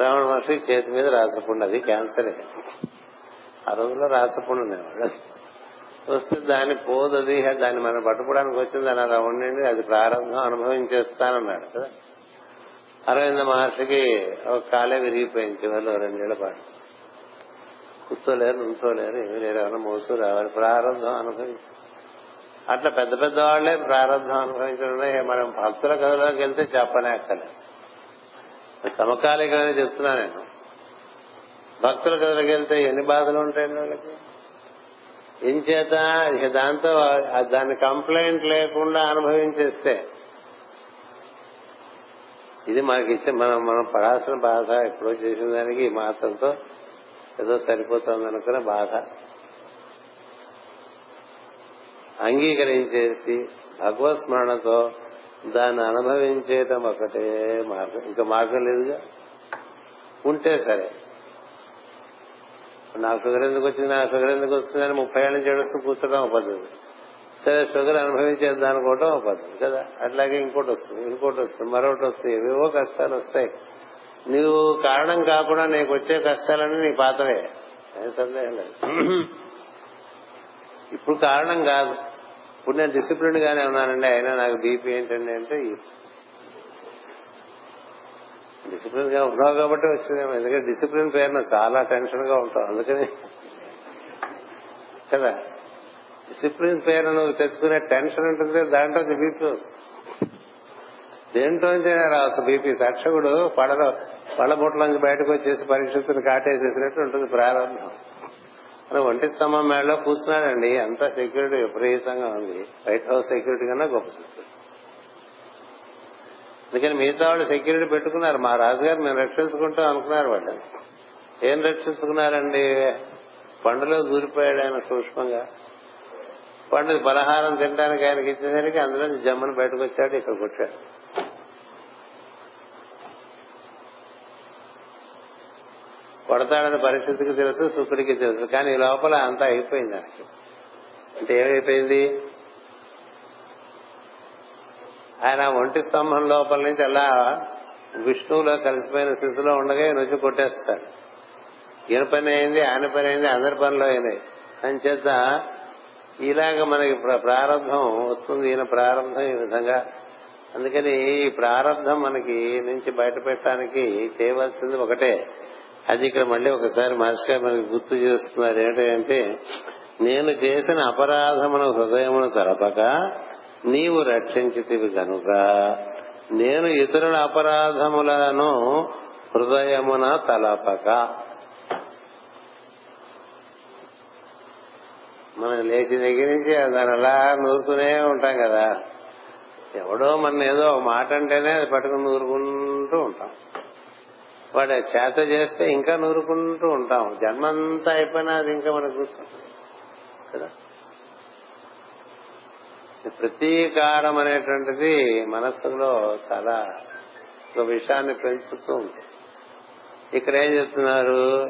రావణ మహర్షి చేతి మీద రాసపుండు అది క్యాన్సరే. ఆ రోజుల్లో రాసపుండు ఉండేవాడు. వస్తే దాన్ని పోదు అది దాన్ని మనం పట్టుకోవడానికి వచ్చింది అని అలా ఉండండి అది ప్రారంభం అనుభవించేస్తానన్నాడు కదా. అరవింద మహర్షికి ఒక కాలే విరిగిపోయింది చివరిలో రెండేళ్ళ పాటు. కూర్చోలేరు నుంచోలేరు ఏమీ లేరు. ఎవరైనా మోసు రావాలి. ప్రారంభం అనుభవించి. అట్లా పెద్ద పెద్ద వాళ్ళే ప్రారంభం అనుభవించడం మనం భక్తుల కథలోకి వెళ్తే చెప్పనే అక్కర్లేదు సమకాలీకరణ చెప్తున్నా నేను. భక్తుల కథలోకి వెళ్తే ఎన్ని బాధలు ఉంటాయండి వాళ్ళకి? ఇంచేత ఇక దాంతో దాని కంప్లైంట్ లేకుండా అనుభవించేస్తే ఇది మనకి ఇచ్చే మనం మనం పడాల్సిన బాధ ఎప్పుడో చేసిన దానికి ఈ మాత్రంతో ఏదో సరిపోతుంది అనుకున్న బాధ. అంగీకరించేసి భగవత్ స్మరణతో దాన్ని అనుభవించేయటం ఒకటే మార్గం. ఇంకా మార్గం లేదుగా? ఉంటే సరే. నాకు షుగర్ ఎందుకు వచ్చింది? నా షుగర్ ఎందుకు అని ముప్పై ఏళ్ళ నుంచి ఏడుస్తూ కూర్చోడం పద్ధతి సరే షుగర్ అనుభవించేద్దాం అనుకోవటం ఒక పద్ధతి కదా? అట్లాగే ఇంకోటి వస్తుంది ఇంకోటి వస్తుంది మరొకటి వస్తుంది ఏవేవో కష్టాలు వస్తాయి. నువ్వు కారణం కాకుండా నీకు వచ్చే కష్టాలన్నీ నీ పాతవే. సందేహం లేదు. ఇప్పుడు కారణం కాదు. ఇప్పుడు నేను డిసిప్లిన్ గానే ఉన్నానండి అయినా నాకు బీపీ ఏంటండి అంటే డిసిప్లిన్గా ఉన్నావు కాబట్టి వచ్చిందేమో ఎందుకంటే డిసిప్లిన్ పేరున చాలా టెన్షన్గా ఉంటాం అందుకని కదా? సిప్రిన్ పేరు నువ్వు తెచ్చుకునే టెన్షన్ ఉంటుంది దాంట్లో బీపీ వస్తుంది. దేంట్లో రావచ్చు బీపీ. తక్షకుడు పడలో పళ్ళబుట్లోంచి బయటకు వచ్చేసి పరీక్షితులు కాటేసేసినట్టు ఉంటుంది ప్రారంభం. అని ఒంటి స్తంభం మేడలో కూర్చున్నాడండి. అంత సెక్యూరిటీ విపరీతంగా ఉంది. వైట్ హౌస్ సెక్యూరిటీ కన్నా గొప్ప అందుకని మిగతా వాళ్ళు సెక్యూరిటీ పెట్టుకున్నారు. మా రాజుగారు మేము రక్షించుకుంటాం అనుకున్నారు వాళ్ళని. ఏం రక్షించుకున్నారండి? పండులో దూరిపోయాడు ఆయన సూక్ష్మంగా. పండు పలహారం తినడానికి ఆయనకి ఇచ్చేసరికి అందులో జమ్మని బయటకు వచ్చాడు ఇక్కడ కొట్టాడు. కొడతాడని పరిస్థితికి తెలుసు శుక్రుడికి తెలుసు కానీ ఈ లోపల అంతా అయిపోయింది ఆయనకి. అంటే ఏమైపోయింది? ఆయన ఒంటి స్తంభం లోపల నుంచి అలా విష్ణువులో కలిసిపోయిన స్థితిలో ఉండగా ఈయన వచ్చి కొట్టేస్తాడు. ఈయన పని అయింది ఆయన పని అయింది అందరి పనిలో అయినాయి. అని చేత ఇలాగ మనకి ప్ర- ప్రారంభం వస్తుంది ఈయన ప్రారంభం ఈ విధంగా. అందుకని ఈ ప్రారంభం మనకి నుంచి బయట పెట్టడానికి చేయవలసింది ఒకటే. అది ఇక్కడ మళ్ళీ ఒకసారి మాస్టర్ మనకి గుర్తు చేస్తున్నారు ఏంటంటే నేను చేసిన అపరాధమును హృదయమును తలపక నీవు రక్షించితివి కనుక నేను ఇతరుల అపరాధములను హృదయమున తలపక. మనం లేచి దగ్గర నుంచి దాని అలా నూరుతూనే ఉంటాం కదా. ఎవడో మన ఏదో మాట అంటేనే అది పట్టుకుని నూరుకుంటూ ఉంటాం. వాడు చేత చేస్తే ఇంకా నూరుకుంటూ ఉంటాం. జన్మంతా అయిపోయినా అది ఇంకా మనకు గుర్తు కదా? ప్రతీకారం అనేటువంటిది మనస్సులో చాలా ఒక విషయాన్ని పెంచుతూ ఉంటుంది ఇక్కడ ఏం చెప్తున్నారు?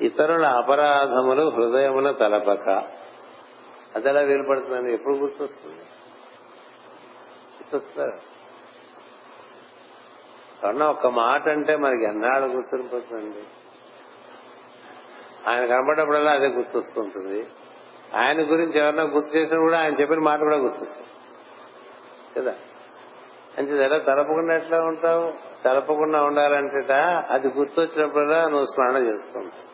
ఇతరుల అపరాధములు హృదయమున తలపక. అది ఎలా పడుతుందండి ఎప్పుడు గుర్తొస్తుంది? గుర్తొస్తారు కన్నా ఒక్క మాట అంటే మనకి ఎన్నాళ్ళు గుర్తుండిపోతుందండి? ఆయన కనబడ్డప్పుడల్లా అదే గుర్తొస్తుంటుంది. ఆయన గురించి ఎవరన్నా గుర్తు చేసినా కూడా ఆయన చెప్పిన మాట కూడా గుర్తొస్తుంది. కదా? అంటే ఎలా తలపకుండా ఎట్లా ఉంటావు? తలపకుండా ఉండాలంటేట అది గుర్తొచ్చినప్పుడల్లా నువ్వు స్మరణ చేసుకుంటావు.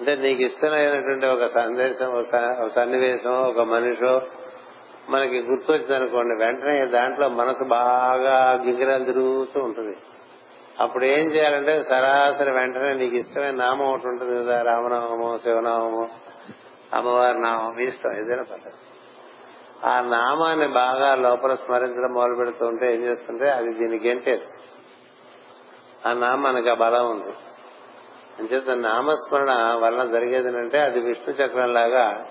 అంటే నీకు ఇష్టమైనటువంటి ఒక సందేశం ఒక సన్నివేశం ఒక మనిషో మనకి గుర్తొచ్చింది అనుకోండి వెంటనే దాంట్లో మనసు బాగా గింగిరాలు తిరుగుతూ ఉంటుంది. అప్పుడు ఏం చేయాలంటే సరాసరి వెంటనే నీకు ఇష్టమైన నామం ఒకటి ఉంటుంది కదా రామనామము శివనామము అమ్మవారి నామం ఇష్టం ఏదైనా పర్లేదు. ఆ నామాన్ని బాగా లోపల స్మరించడం మొదలు పెడుతూ ఉంటే ఏం చేస్తుంటే అది దీనికి గెంటేది ఆ నామానికి ఆ బలం ఉంది. అంచేత నామస్మరణ వలన జరిగేది అంటే అది విష్ణు చక్రం లాగా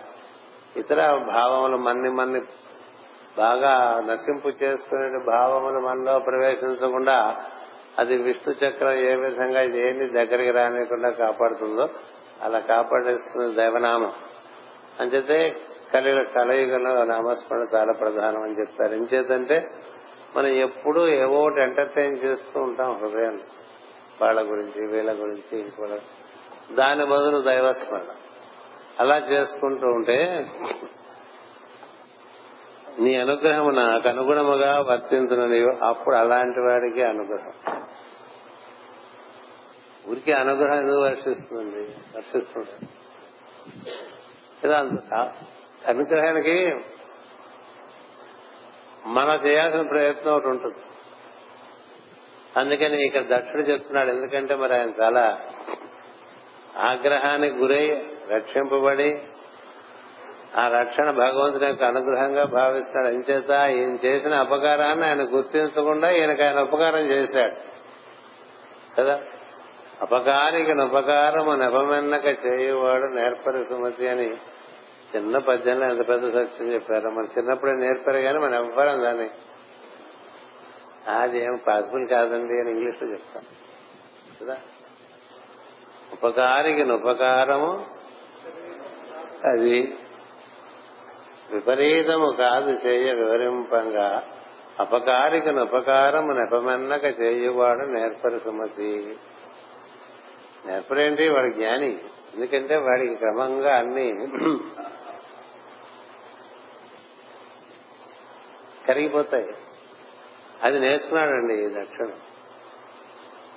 ఇతర భావములు మన్ని మన్ని బాగా నశింపు చేసుకునే భావములు మనలో ప్రవేశించకుండా అది విష్ణు చక్రం ఏ విధంగా ఏమి దగ్గరికి రానియకుండా కాపాడుతుందో అలా కాపాడేస్తుంది దైవనామం. అంచేతే కలి కలయుగంలో నామస్మరణ చాలా ప్రధానం అని చెప్తారు. ఎంచేతంటే మనం ఎప్పుడూ ఏవో ఒకటి ఎంటర్టైన్ చేస్తూ ఉంటాం హృదయం వాళ్ళ గురించి వీళ్ళ గురించి ఇంకోళ్ళ దాని బదులు దైవస్మరణ. అలా చేసుకుంటూ ఉంటే నీ అనుగ్రహము నాకు అనుగుణముగా వర్తించును నీవు. అప్పుడు అలాంటి వాడికి అనుగ్రహం. ఊరికి అనుగ్రహం ఎందుకు వర్షిస్తుందండి వర్షిస్తుంది అనుగ్రహానికి మన చేయాల్సిన ప్రయత్నం ఒకటి ఉంటుంది. అందుకని ఇక్కడ దక్షుడు చెప్తున్నాడు ఎందుకంటే మరి ఆయన చాలా ఆగ్రహానికి గురై రక్షింపబడి ఆ రక్షణ భగవంతుని యొక్క అనుగ్రహంగా భావిస్తాడు. అంచేత ఈయన చేసిన అపకారాన్ని ఆయన గుర్తించకుండా ఈయనకు ఆయన ఉపకారం చేశాడు. కదా? అపకారికి ఉపకారము నెపమెన్నక చేయువాడు నేర్పరి సుమతి అని చిన్న పద్యంలో ఎంత పెద్ద సత్యం చెప్పారు. మన చిన్నప్పుడే నేర్పారు కానీ మనం ఎవ్వరం దాన్ని అది ఏం పాసిబుల్ కాదండి అని ఇంగ్లీష్లో చెప్తాం. కదా? ఉపకారికి ఉపకారము అది విపరీతము కాదు చేయ వివరింపంగా. అపకారికి ఉపకారము నెపమెన్నక చేయువాడు నేర్పరి సుమతి నేర్పడేంటి వాడు జ్ఞాని. ఎందుకంటే వాడికి క్రమంగా అన్ని [clears throat] కరిగిపోతాయి. అది నేర్చుకున్నాడండి ఈ దక్షిణ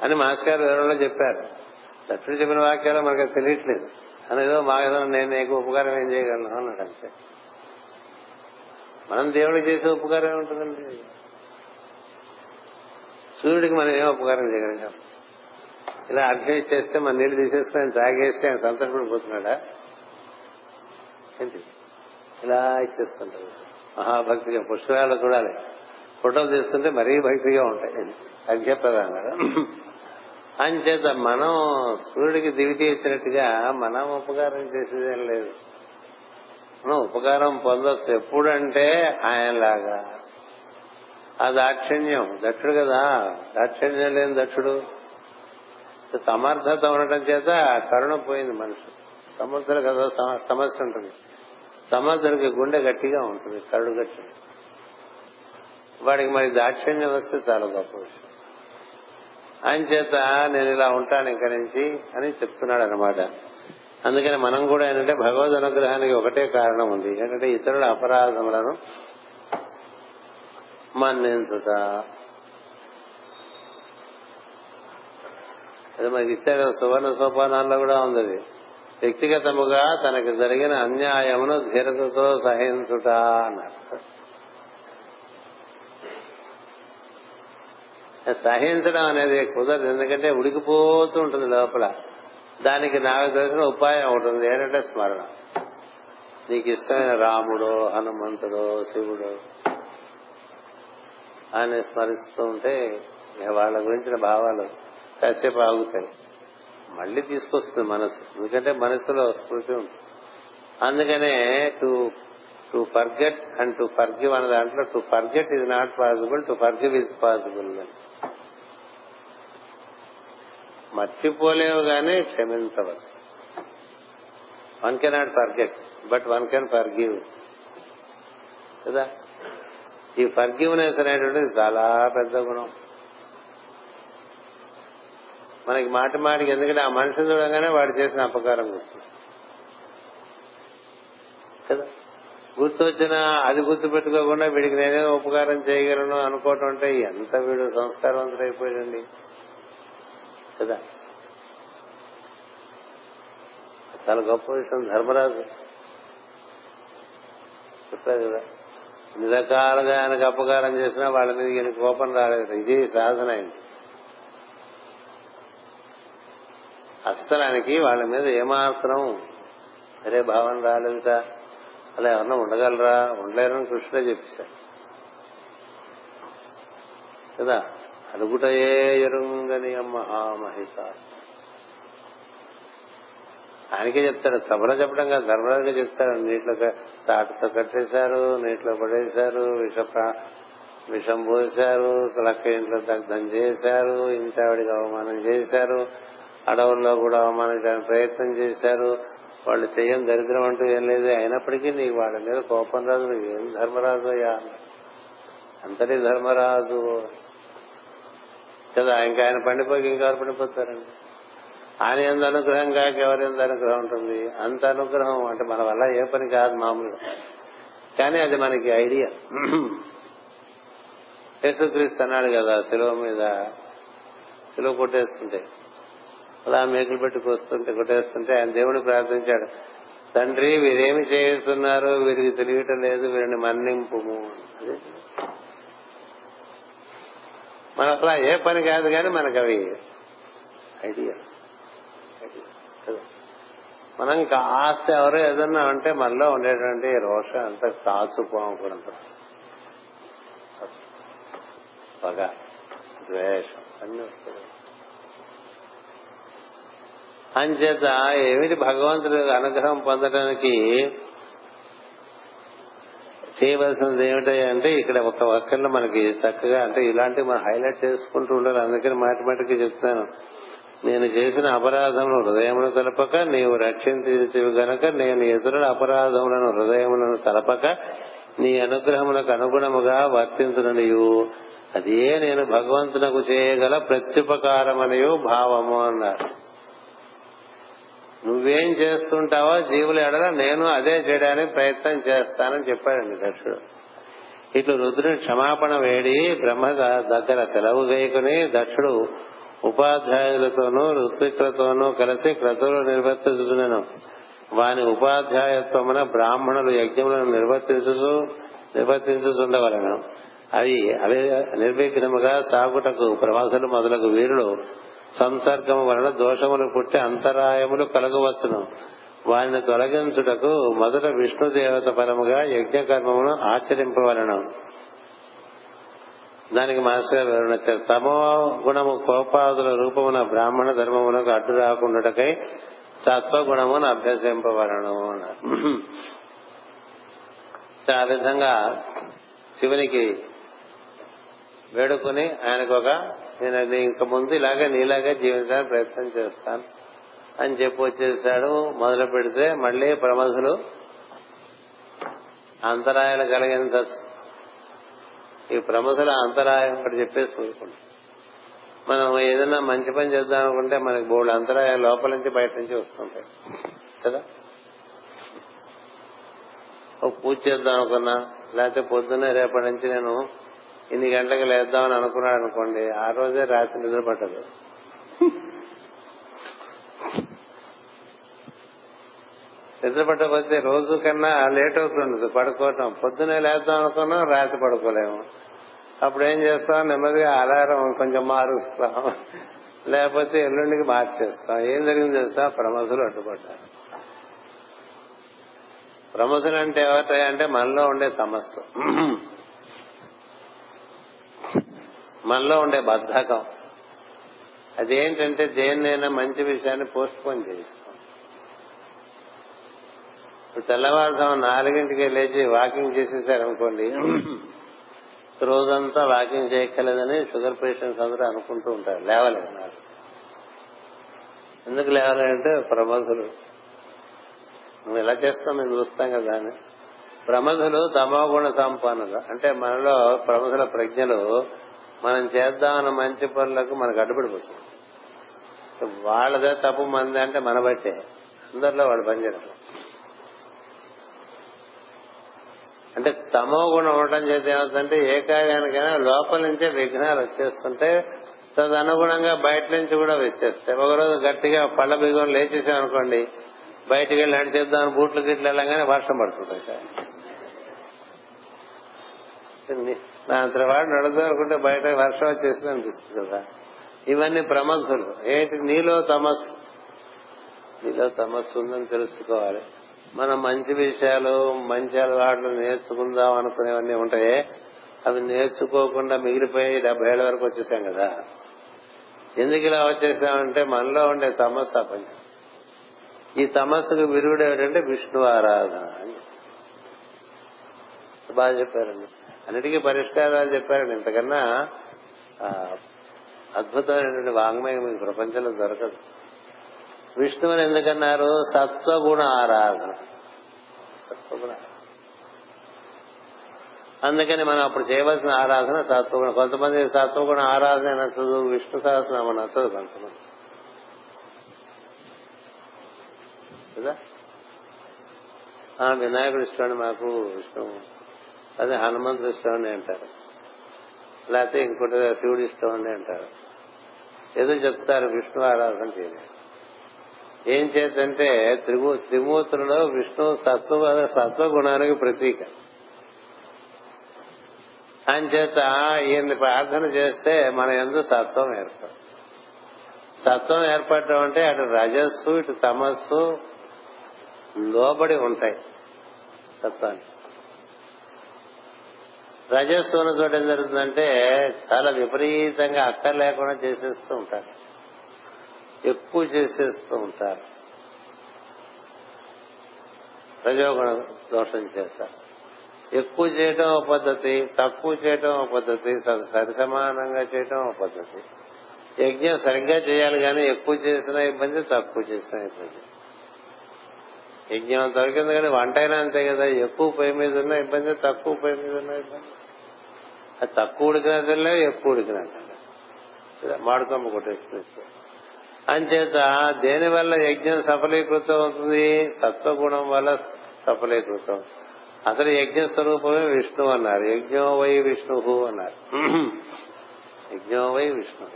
అని మాస్ గారు వివరంలో చెప్పారు. దక్షిణ చెప్పిన వాక్యాలు మనకు తెలియట్లేదు. అని ఏదో మా ఏదో నేను నీకు ఉపకారం ఏం చేయగలను అన్నాడు అంతే. మనం దేవుడికి చేసే ఉపకారం ఏముంటుందండి? సూర్యుడికి మనం ఏం ఉపకారం చేయగలిగాం? ఇలా అర్థం చేస్తే మన నీళ్ళు తీసేసుకుని ఆయన తాగేసి ఆయన సంతోషపడిపోతున్నాడా ఏంటి? ఇలా ఇచ్చేస్తుంటారు మహాభక్తిగా పుష్కరాలు చూడాలి. ఫోటోలు తీస్తుంటే మరీ భక్తిగా ఉంటాయి. అర్ఘ్యప్రదానం అంచేత మనం సూర్యుడికి దివిటి ఇచ్చినట్టుగా మనం ఉపకారం చేసేదేం లేదు. మనం ఉపకారం పొందొచ్చు. ఎప్పుడంటే ఆయనలాగా. ఆ దాక్షిణ్యం. దక్షుడు కదా. దాక్షిణ్యం లేని దక్షుడు. సమర్థత ఉండటం చేత కరుణ పోయింది మనిషి. సమర్థుడు కదా సమస్య ఉంటుంది. సమర్థుడికి గుండె గట్టిగా ఉంటుంది. కరుడు గట్టి వాడికి మరి దాక్షిణ్యం వస్తే చాలా గొప్ప విషయం. ఆయన చేత నేను ఇలా ఉంటాను ఇంక నుంచి అని చెప్తున్నాడు అనమాట అందుకని మనం కూడా ఏంటంటే భగవద్ అనుగ్రహానికి ఒకటే కారణం ఉంది. ఏంటంటే ఇతరుల అపరాధములను మన్నించుట. అది మనకి ఇచ్చాడు సువర్ణ సోపానాల్లో కూడా ఉంది అది. వ్యక్తిగతముగా తనకు జరిగిన అన్యాయమును ధీరతతో సహించుట అన్నారు. సహించడం అనేది కుదరదు. ఎందుకంటే ఉడికిపోతూ ఉంటుంది లోపల. దానికి నాకు తెలిసిన ఉపాయం ఉంటుంది ఏంటంటే స్మరణ. నీకు ఇష్టమైన రాముడు హనుమంతుడు శివుడు ఆయన స్మరిస్తూ ఉంటే వాళ్ళ గురించిన భావాలు కాసేపు ఆగుతాయి. మళ్ళీ తీసుకొస్తుంది మనసు. ఎందుకంటే మనసులో స్మృతి ఉంటుంది. అందుకనే to to forget and to forgive అనే దాంట్లో to forget is not possible to forgive is possible మర్చిపోలేవు గానీ క్షమించవచ్చు. One cannot forget but one can forgive కదా? ఈ ఫర్గివ్నెస్ అనేటువంటిది చాలా పెద్ద గుణం. మనకి మాటి మాటికి ఎందుకంటే ఆ మనిషిని చూడగానే వాడు చేసిన అపకారం గుర్తుంది కదా? గుర్తొచ్చినా అది గుర్తు పెట్టుకోకుండా వీడికి నేనే ఉపకారం చేయగలను అనుకోవటం అంటే ఎంత వీడు సంస్కారవంతుడైపోయాడండి. కదా. చాలా గొప్ప విషయం ధర్మరాజు చెప్పారు కదా. ఇన్ని రకాలుగా ఆయనకు అపకారం చేసినా వాళ్ళ మీద ఈయన కోపం రాలేదు. ఇది సాధన అయింది అస్సలు ఆయనకి వాళ్ళ మీద ఏమాత్రం సరే భావన రాలేదుట. అలా ఎవరన్నా ఉండగలరా? ఉండలేరని కృష్ణుడే చెప్పాడు. కదా? అడుగుటయే ఎరుంగని మహామహిత ఆయనకే చెప్తాడు సభలో చెప్పడం కాదు ధర్మరాజుగా చెప్తాడు నీటిలో తాటతో కట్టేశారు నీటిలో పడేశారు విష విషం పోశారు లక్క ఇంట్లో దగ్ధం చేశారు ఇంటావిడికి అవమానం చేశారు అడవుల్లో కూడా అవమానించడానికి ప్రయత్నం చేశారు. వాళ్ళు చెయ్యని దరిద్రం అంటూ ఏం లేదు అయినప్పటికీ నీకు వాళ్ళ మీద కోపం రాదు నువ్వేం ధర్మరాజు అయ్యా? అంతటి ధర్మరాజు. కదా ఇంకా ఆయన పండిపోయి ఇంకెవరు పండిపోతారండి? ఆయన ఎంత అనుగ్రహం కాక ఎవరి ఎంత అనుగ్రహం ఉంటుంది? అంత అనుగ్రహం అంటే మన వల్ల ఏ పని కాదు మామూలుగా. కానీ అది మనకి ఐడియా. యేసుక్రీస్తు అన్నాడు కదా సెలవు మీద సెలవు కొట్టేస్తుంటే. అలా మేకులు పెట్టి కొస్తుంటే కొట్టేస్తుంటే ఆయన దేవుని ప్రార్థించాడు తండ్రి వీరేమి చేస్తున్నారు వీరికి తెలియటం లేదు వీరిని మన్నింపు అదే. అట్లా ఏ పని కాదు కానీ మనకు అవి ఐడియా. మనం కాస్త ఎవరో ఏదన్నా అంటే మనలో ఉండేటువంటి రోషం అంతా కాచుకోం పగ ద్వేషం అన్ని వస్తాయి. అంచేత ఏమిటి భగవంతుడు అనుగ్రహం పొందడానికి చేయవలసినది ఏమిటి అంటే ఇక్కడ ఒక ఒక్కరిలో మనకి చక్కగా అంటే ఇలాంటివి మనం హైలైట్ చేసుకుంటూ ఉండాలి. అందుకని మాటి మాటికి చెప్తాను నేను చేసిన అపరాధములు హృదయమును తలపక నీవు రక్షించేవి గనక నేను ఇతరుల అపరాధములను హృదయములను తలపక నీ అనుగ్రహములకు అనుగుణముగా వర్తించుననియు. అదే నేను భగవంతునకు చేయగల ప్రత్యుపకారమనియు భావము అన్నారు. నువ్వేం చేస్తుంటావో జీవుల ఎడల నేను అదే చేయడానికి ప్రయత్నం చేస్తానని చెప్పాడండి దక్షుడు. ఇట్లు రుద్రుని క్షమాపణ వేడి బ్రహ్మ దగ్గర సెలవు గైకుని దక్షుడు ఉపాధ్యాయులతోనూ ఋత్వికులతోనూ కలిసి క్రతువులు నిర్వర్తించుతున్నాను వాని ఉపాధ్యాయత్వమున బ్రాహ్మణులు యజ్ఞములను నిర్వర్తించు నిర్వర్తించుతుండవలను అవి అవి నిర్విఘ్నముగా సాగుటకు ప్రవాసులు మొదలగు వీరులు సంసర్గము వలన దోషములు పుట్టి అంతరాయములు కలగవచ్చును. వారిని తొలగించుటకు మొదట విష్ణు దేవత పరముగా యజ్ఞకర్మమును ఆచరింపవలను. దానికి మాస్టర్ వివరణ ఇచ్చారు. తమో గుణము కోపాదుల రూపమున బ్రాహ్మణ ధర్మమునకు అడ్డు రాకుండాటకై సత్వగుణమును అభ్యసింపవలను అన్నారు. ఆ విధంగా శివునికి వేడుకొని ఆయనకు ఒక నేను ఇంక ముందు ఇలాగే నీలాగే జీవించడానికి ప్రయత్నం చేస్తాను. అని చెప్పి వచ్చేసాడు. మొదలు పెడితే మళ్ళీ ప్రమధులు అంతరాయాలు కలిగిన ఈ ప్రమధుల అంతరాయం ఒకటి చెప్పేసి ఊరుకుంటాం మనం ఏదైనా మంచి పని చేద్దాం అనుకుంటే మనకి బోర్డు అంతరాయాలు లోపల నుంచి బయట నుంచి వస్తుంటాయి. కదా? ఒక పూజ చేద్దాం అనుకున్నా లేకపోతే పొద్దున్నే రేపటి నుంచి నేను ఇన్ని గంటలకు లేద్దామని అనుకున్నాడు అనుకోండి ఆ రోజే రాత్రి నిద్ర పట్టదు నిద్ర పట్టకపోతే రోజు కన్నా లేట్ అవుతుండదు పడుకోవటం. పొద్దునే లేద్దాం అనుకున్నాం రాత్రి పడుకోలేము. అప్పుడు ఏం చేస్తాం? నెమ్మదిగా అలారం కొంచెం మారుస్తాం. లేకపోతే ఎల్లుండికి మార్చేస్తాం. ఏం జరిగింది చేస్తాం ప్రమదులు అడ్డుపడ్డారు. ప్రమదులు అంటే ఎవరి అంటే మనలో ఉండే తమస్సు. మనలో ఉండే బద్ధకం. అదేంటంటే దేన్నైనా మంచి విషయాన్ని పోస్ట్ పోన్ చేయిస్తాం. ఇప్పుడు తెల్లవారుజాము నాలుగింటికి లేచి వాకింగ్ చేసేసారనుకోండి రోజంతా వాకింగ్ చేయక్కర్లేదని షుగర్ పేషెంట్స్ అందరూ అనుకుంటూ ఉంటారు లేవలేదు నాకు ఎందుకు లేవాలంటే ప్రమధులు. నువ్వు ఎలా చేస్తాం? మేము చూస్తాం కదా అని. ప్రమధులు తమోగుణ సంపన్నులు. అంటే మనలో ప్రమధుల ప్రజ్ఞలు మనం చేద్దామన్న మంచి పనులకు మనకు అడ్డుపడిపోతుంది. వాళ్ళదే తప్పు మంది అంటే మన బట్టే. అందరిలో వాళ్ళు పనిచేయడం. అంటే తమో గుణం ఉండటం చేత ఏమవుతుందంటే ఏ కార్యానికైనా లోపల నుంచే విఘ్నాలు వచ్చేస్తుంటే తదనుగుణంగా బయట నుంచి కూడా వచ్చేస్తాయి. ఒకరోజు గట్టిగా పళ్ళ బిగుని లేచేసాం అనుకోండి బయటికి వెళ్ళి నడిచేద్దాం బూట్లు గిట్లు వెళ్ళగానే వర్షం పడుతుంటాయి. నా అంత వాడు నడుద్దాం బయట వర్షం వచ్చేసింది అనిపిస్తుంది కదా. ఇవన్నీ ప్రమథులు ఏంటి? నీలో తమస్సు. నీలో తమస్సు ఉందని తెలుసుకోవాలి. మనం మంచి విషయాలు మంచి అలవాట్లు నేర్చుకుందాం అనుకునేవన్నీ ఉంటాయి అవి నేర్చుకోకుండా మిగిలిపోయి డెబ్బై ఏళ్ళ వరకు వచ్చేసాం కదా. ఎందుకు ఇలా వచ్చేసామంటే మనలో ఉండే తమస్సు అపంచం ఈ తమస్సుకు విరుగుడు ఏమిటంటే విష్ణు ఆరాధన అని. బాగా చెప్పారండి. అన్నిటికీ పరిష్కారాలు చెప్పారండి. ఇంతకన్నా అద్భుతమైనటువంటి వాంగ్మయం ఈ ప్రపంచంలో దొరకదు. విష్ణువుని ఎందుకన్నారు? సత్వగుణ ఆరాధన. సత్వగుణ. అందుకని మనం అప్పుడు చేయవలసిన ఆరాధన సత్వగుణ. కొంతమంది సత్వగుణ ఆరాధన నచ్చదు విష్ణు సహస్రనామం నచ్చదు కొంతమంది. కదా? వినాయకుడు ఇష్టం మాకు విష్ణువు అదే హనుమంతుడు ఇష్టం అంటారు. లేకపోతే ఇంకోటి శివుడు ఇష్టం అంటారు. ఏదో చెప్తారు విష్ణు ఆరాధన చేయలేదు ఏం చేద్దంటే త్రిమూ త్రిమూర్తులలో విష్ణు సత్వ సత్వగుణానికి ప్రతీక. ఆయన చేత ఈయన్ని ప్రార్థన చేస్తే మన ఎందు సత్వం ఏర్పడు సత్వం ఏర్పడటం అంటే అటు రజస్సు ఇటు తమస్సు లోబడి ఉంటాయి సత్వాన్ని రజస్సు ఉన్న ఏం జరుగుతుందంటే చాలా విపరీతంగా అక్కర్ లేకుండా చేసేస్తూ ఉంటారు. ఎక్కువ చేసేస్తూ ఉంటారు. రజోగుణ దోషం చేస్తారు. ఎక్కువ చేయటం ఒక పద్ధతి తక్కువ చేయటం ఒక పద్ధతి సరి సమానంగా చేయటం ఒక పద్ధతి. యజ్ఞం సరిగ్గా చేయాలి కానీ ఎక్కువ చేసిన ఇబ్బంది తక్కువ చేసిన ఇబ్బంది. యజ్ఞం దొరికింది కానీ వంట అయినా అంతే కదా ఎక్కువ పై మీద ఉన్న ఇబ్బంది తక్కువ పై మీద ఉన్న ఇబ్బంది. అది తక్కువ ఉడికినదిలే ఎక్కువ ఉడికినట్టు మాడుకొమ్మ కొట్టేస్తుంది. అంచేత దేని వల్ల యజ్ఞం సఫలీకృతం అవుతుంది? సత్వగుణం వల్ల సఫలీకృతం. అసలు యజ్ఞ స్వరూపమే విష్ణు అన్నారు. యజ్ఞో వై విష్ణు అన్నారు. యజ్ఞో వై విష్ణు.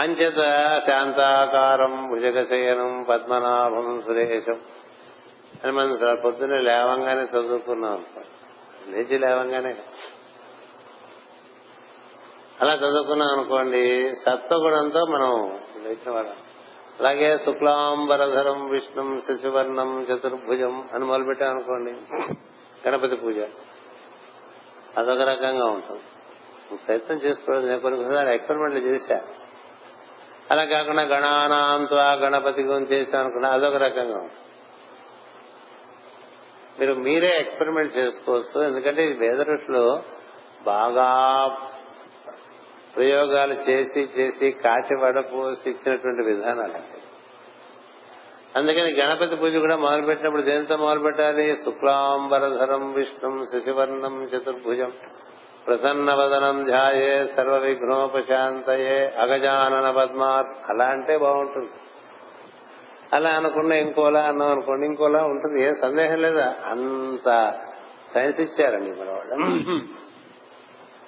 అంచేత శాంతాకారం భుజగశయనం పద్మనాభం సురేశం. అని మనం పొద్దున్నే లేవంగానే చదువుకున్నాం. లేచి లేవంగానే అలా చదువుకున్నాం అనుకోండి సత్వగుణంతో మనం లేచిన వాళ్ళం. అలాగే శుక్లాంబరధరం విష్ణుం శశివర్ణం చతుర్భుజం అని మొదలుపెట్టాం అనుకోండి గణపతి పూజ. అదొక రకంగా ఉంటుంది. ప్రయత్నం చేసుకోవడం నేను కొన్ని కొన్నిసార్లు ఎక్స్పెరిమెంట్లు చేశా. అలా కాకుండా గణానాంత్వా గణపతి గురించి చేశాను అనుకున్నా అదొక రకంగా ఉంటుంది. మీరు మీరే ఎక్స్పెరిమెంట్ చేసుకోవచ్చు ఎందుకంటే ఇది వేద ఋషులు బాగా ప్రయోగాలు చేసి చేసి కాటి వడపు ఇచ్చినటువంటి విధానాలు. అందుకని గణపతి పూజ కూడా మొదలు పెట్టినప్పుడు దేనితో మొదలు పెట్టాలి శుక్లాంబరధరం విష్ణుం శశివర్ణం చతుర్భుజం. ప్రసన్నవదనం ధ్యాయే సర్వ విఘ్నోపశాంతయే అగజానన పద్మా అలా అంటే బాగుంటుంది. అలా అనుకున్నా ఇంకోలా అన్నాం అనుకోండి ఇంకోలా ఉంటుంది. ఏ సందేహం లేదా? అంత సైన్స్ ఇచ్చారండి మన వాళ్ళు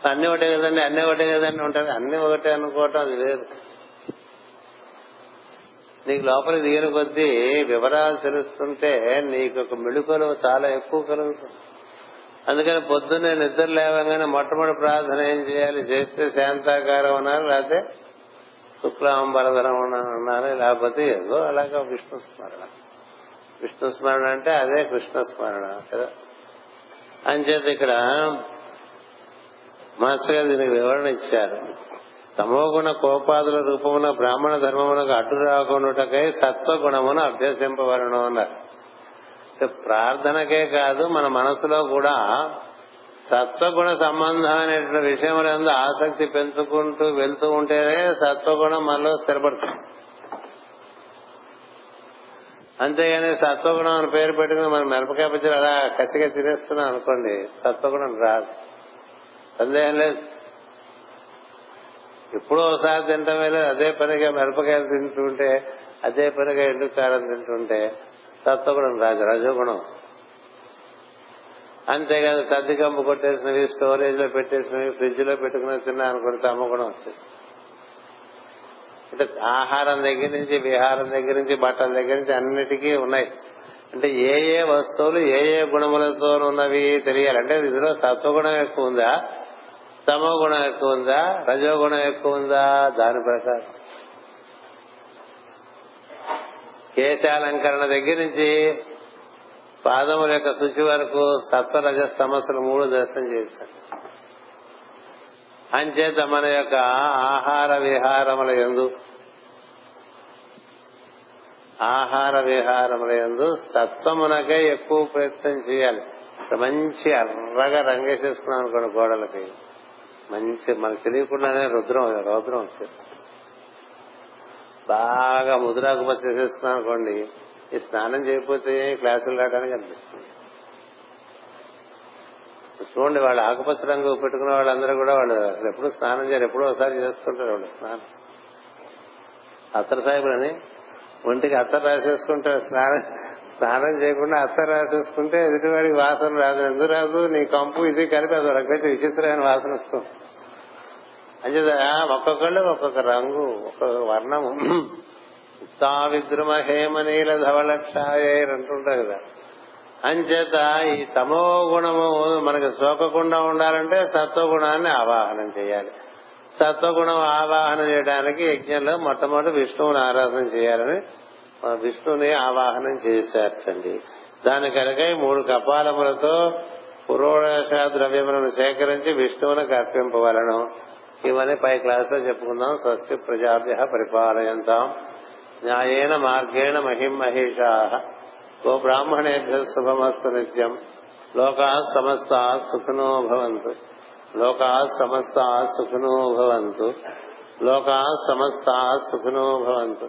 అన్ని ఒకటే కదండి అన్ని ఒకటే కదండి ఉంటుంది. అన్ని ఒకటే అనుకోవటం అది వేరు. నీకు లోపలికి దిగిన కొద్దీ వివరాలు తెలుస్తుంటే నీకు ఒక మెళుకలు చాలా ఎక్కువ కలుగుతుంది అందుకని పొద్దున్నే నిద్ర లేవగానే మొట్టమొదటి ప్రార్థన ఏం చేయాలి? చేస్తే శాంతాకారం అన్నారు లేకపోతే శుక్లాంబరధరం అన్నారు. లేకపోతే ఏదో అలాగా విష్ణు స్మరణ. విష్ణు స్మరణ అంటే అదే కృష్ణ స్మరణ. కదా? అంచేత ఇక్కడ మాస్టర్ గారు దీనికి వివరణ ఇచ్చారు. తమోగుణ కోపాదుల రూపమున బ్రాహ్మణ ధర్మమునకు అడ్డు రాకుండాటకై సత్వగుణమును అభ్యసింపవలను అన్నారు. ప్రార్థనకే కాదు మన మనసులో కూడా సత్వగుణ సంబంధం అనేటువంటి విషయములందు ఆసక్తి పెంచుకుంటూ వెళ్తూ ఉంటేనే సత్వగుణం మనలో స్థిరపడుతుంది. అంతేగాని సత్వగుణం అని పేరు పెట్టుకుని మనం మిరపకాయ పచ్చడి అలా కసిగా తినేస్తున్నాం అనుకోండి సత్వగుణం రాదు. సందేహం లేదు ఎప్పుడో ఒకసారి తింటమే లేదు అదే పనిగా మిరపకాయలు తింటుంటే అదే పనిగా ఎండు కారం తింటుంటే సత్వగుణం రాజు రజోగుణం. అంతేకాదు తద్ది కంపు కొట్టేసినవి స్టోరేజ్లో పెట్టేసినవి ఫ్రిడ్జ్లో పెట్టుకుని తిన్నా అనుకుంటే తమ్మగుణం వచ్చేసి అంటే ఆహారం దగ్గర నుంచి విహారం దగ్గర నుంచి బట్టల దగ్గర నుంచి అన్నిటికీ ఉన్నాయి. అంటే ఏ ఏ వస్తువులు ఏ ఏ గుణములతో ఉన్నవి తెలియాలి. అంటే ఇందులో సత్వగుణం ఎక్కువ ఉందా? తమో గుణం ఎక్కువ ఉందా? రజోగుణం ఎక్కువ ఉందా? దాని ప్రకారం. కేశాలంకరణ దగ్గర నుంచి పాదముల యొక్క శుచి వరకు సత్వరజ సమస్యలు మూడు దర్శనం చేశాం అంచేత మన యొక్క ఆహార విహారముల ఎందు ఆహార విహారముల ఎందు సత్వమునకే ఎక్కువ ప్రయత్నం చేయాలి. మంచి అర్రగా రంగేసేసుకున్నాం అనుకోండి గోడలకి. మంచి మనకు తెలియకుండానే రుద్రం రౌద్రం వచ్చేస్తుంది బాగా ముదురాకుపచ్చ చేసేస్తున్నాం అనుకోండి ఈ స్నానం చేయకపోతే క్లాసులు రావడానికి అనిపిస్తుంది. చూడండి వాళ్ళు ఆకుపచ్చ రంగు పెట్టుకున్న వాళ్ళందరూ కూడా వాళ్ళు అసలు ఎప్పుడు స్నానం చేయరు ఎప్పుడో ఒకసారి చేస్తుంటారు వాళ్ళు స్నానం. అత్తర సాహిబులని ఒంటికి అత్తర్ రాసేసుకుంటారు స్నానం స్నానం చేయకుండా అత్తర్ రాసేసుకుంటే ఎదుటివాడికి వాసన రాదు. ఎందుకు రాదు? నీ కంపు ఇది కలిపి అది రకమైన విచిత్రమైన వాసన వస్తుంది. అంచేత ఒక్కొక్కళ్ళు ఒక్కొక్క రంగు ఒక్కొక్క వర్ణము తావిద్రుమ హేమనీల ధవలక్షాయర్ అంటుంటారు కదా. అంచేత ఈ తమో గుణము మనకు సోకకుండా ఉండాలంటే సత్వగుణాన్ని ఆవాహనం చేయాలి. సత్వగుణం ఆవాహన చేయడానికి యజ్ఞంలో మొట్టమొదటి విష్ణువుని ఆరాధన చేయాలని విష్ణుని ఆవాహనం చేశారటండి. దాని కనుక మూడు కపాలములతో పురోడశ ద్రవ్యములను సేకరించి విష్ణువునికి అర్పింపవలను ఇవన్నీ పై క్లాస్లో చెప్పుకుందాం. స్వస్తి ప్రజాభ్య పరిపాలయంతాం. న్యాయేన మార్గేణ మహిం మహేషా గో బ్రాహ్మణేభ్య శుభమస్తు నిత్యం. లోకా సమస్త సుఖినో భవంతు. లోకా సమస్త సుఖినో భవంతు. లోకా సమస్త సుఖినో భవంతు.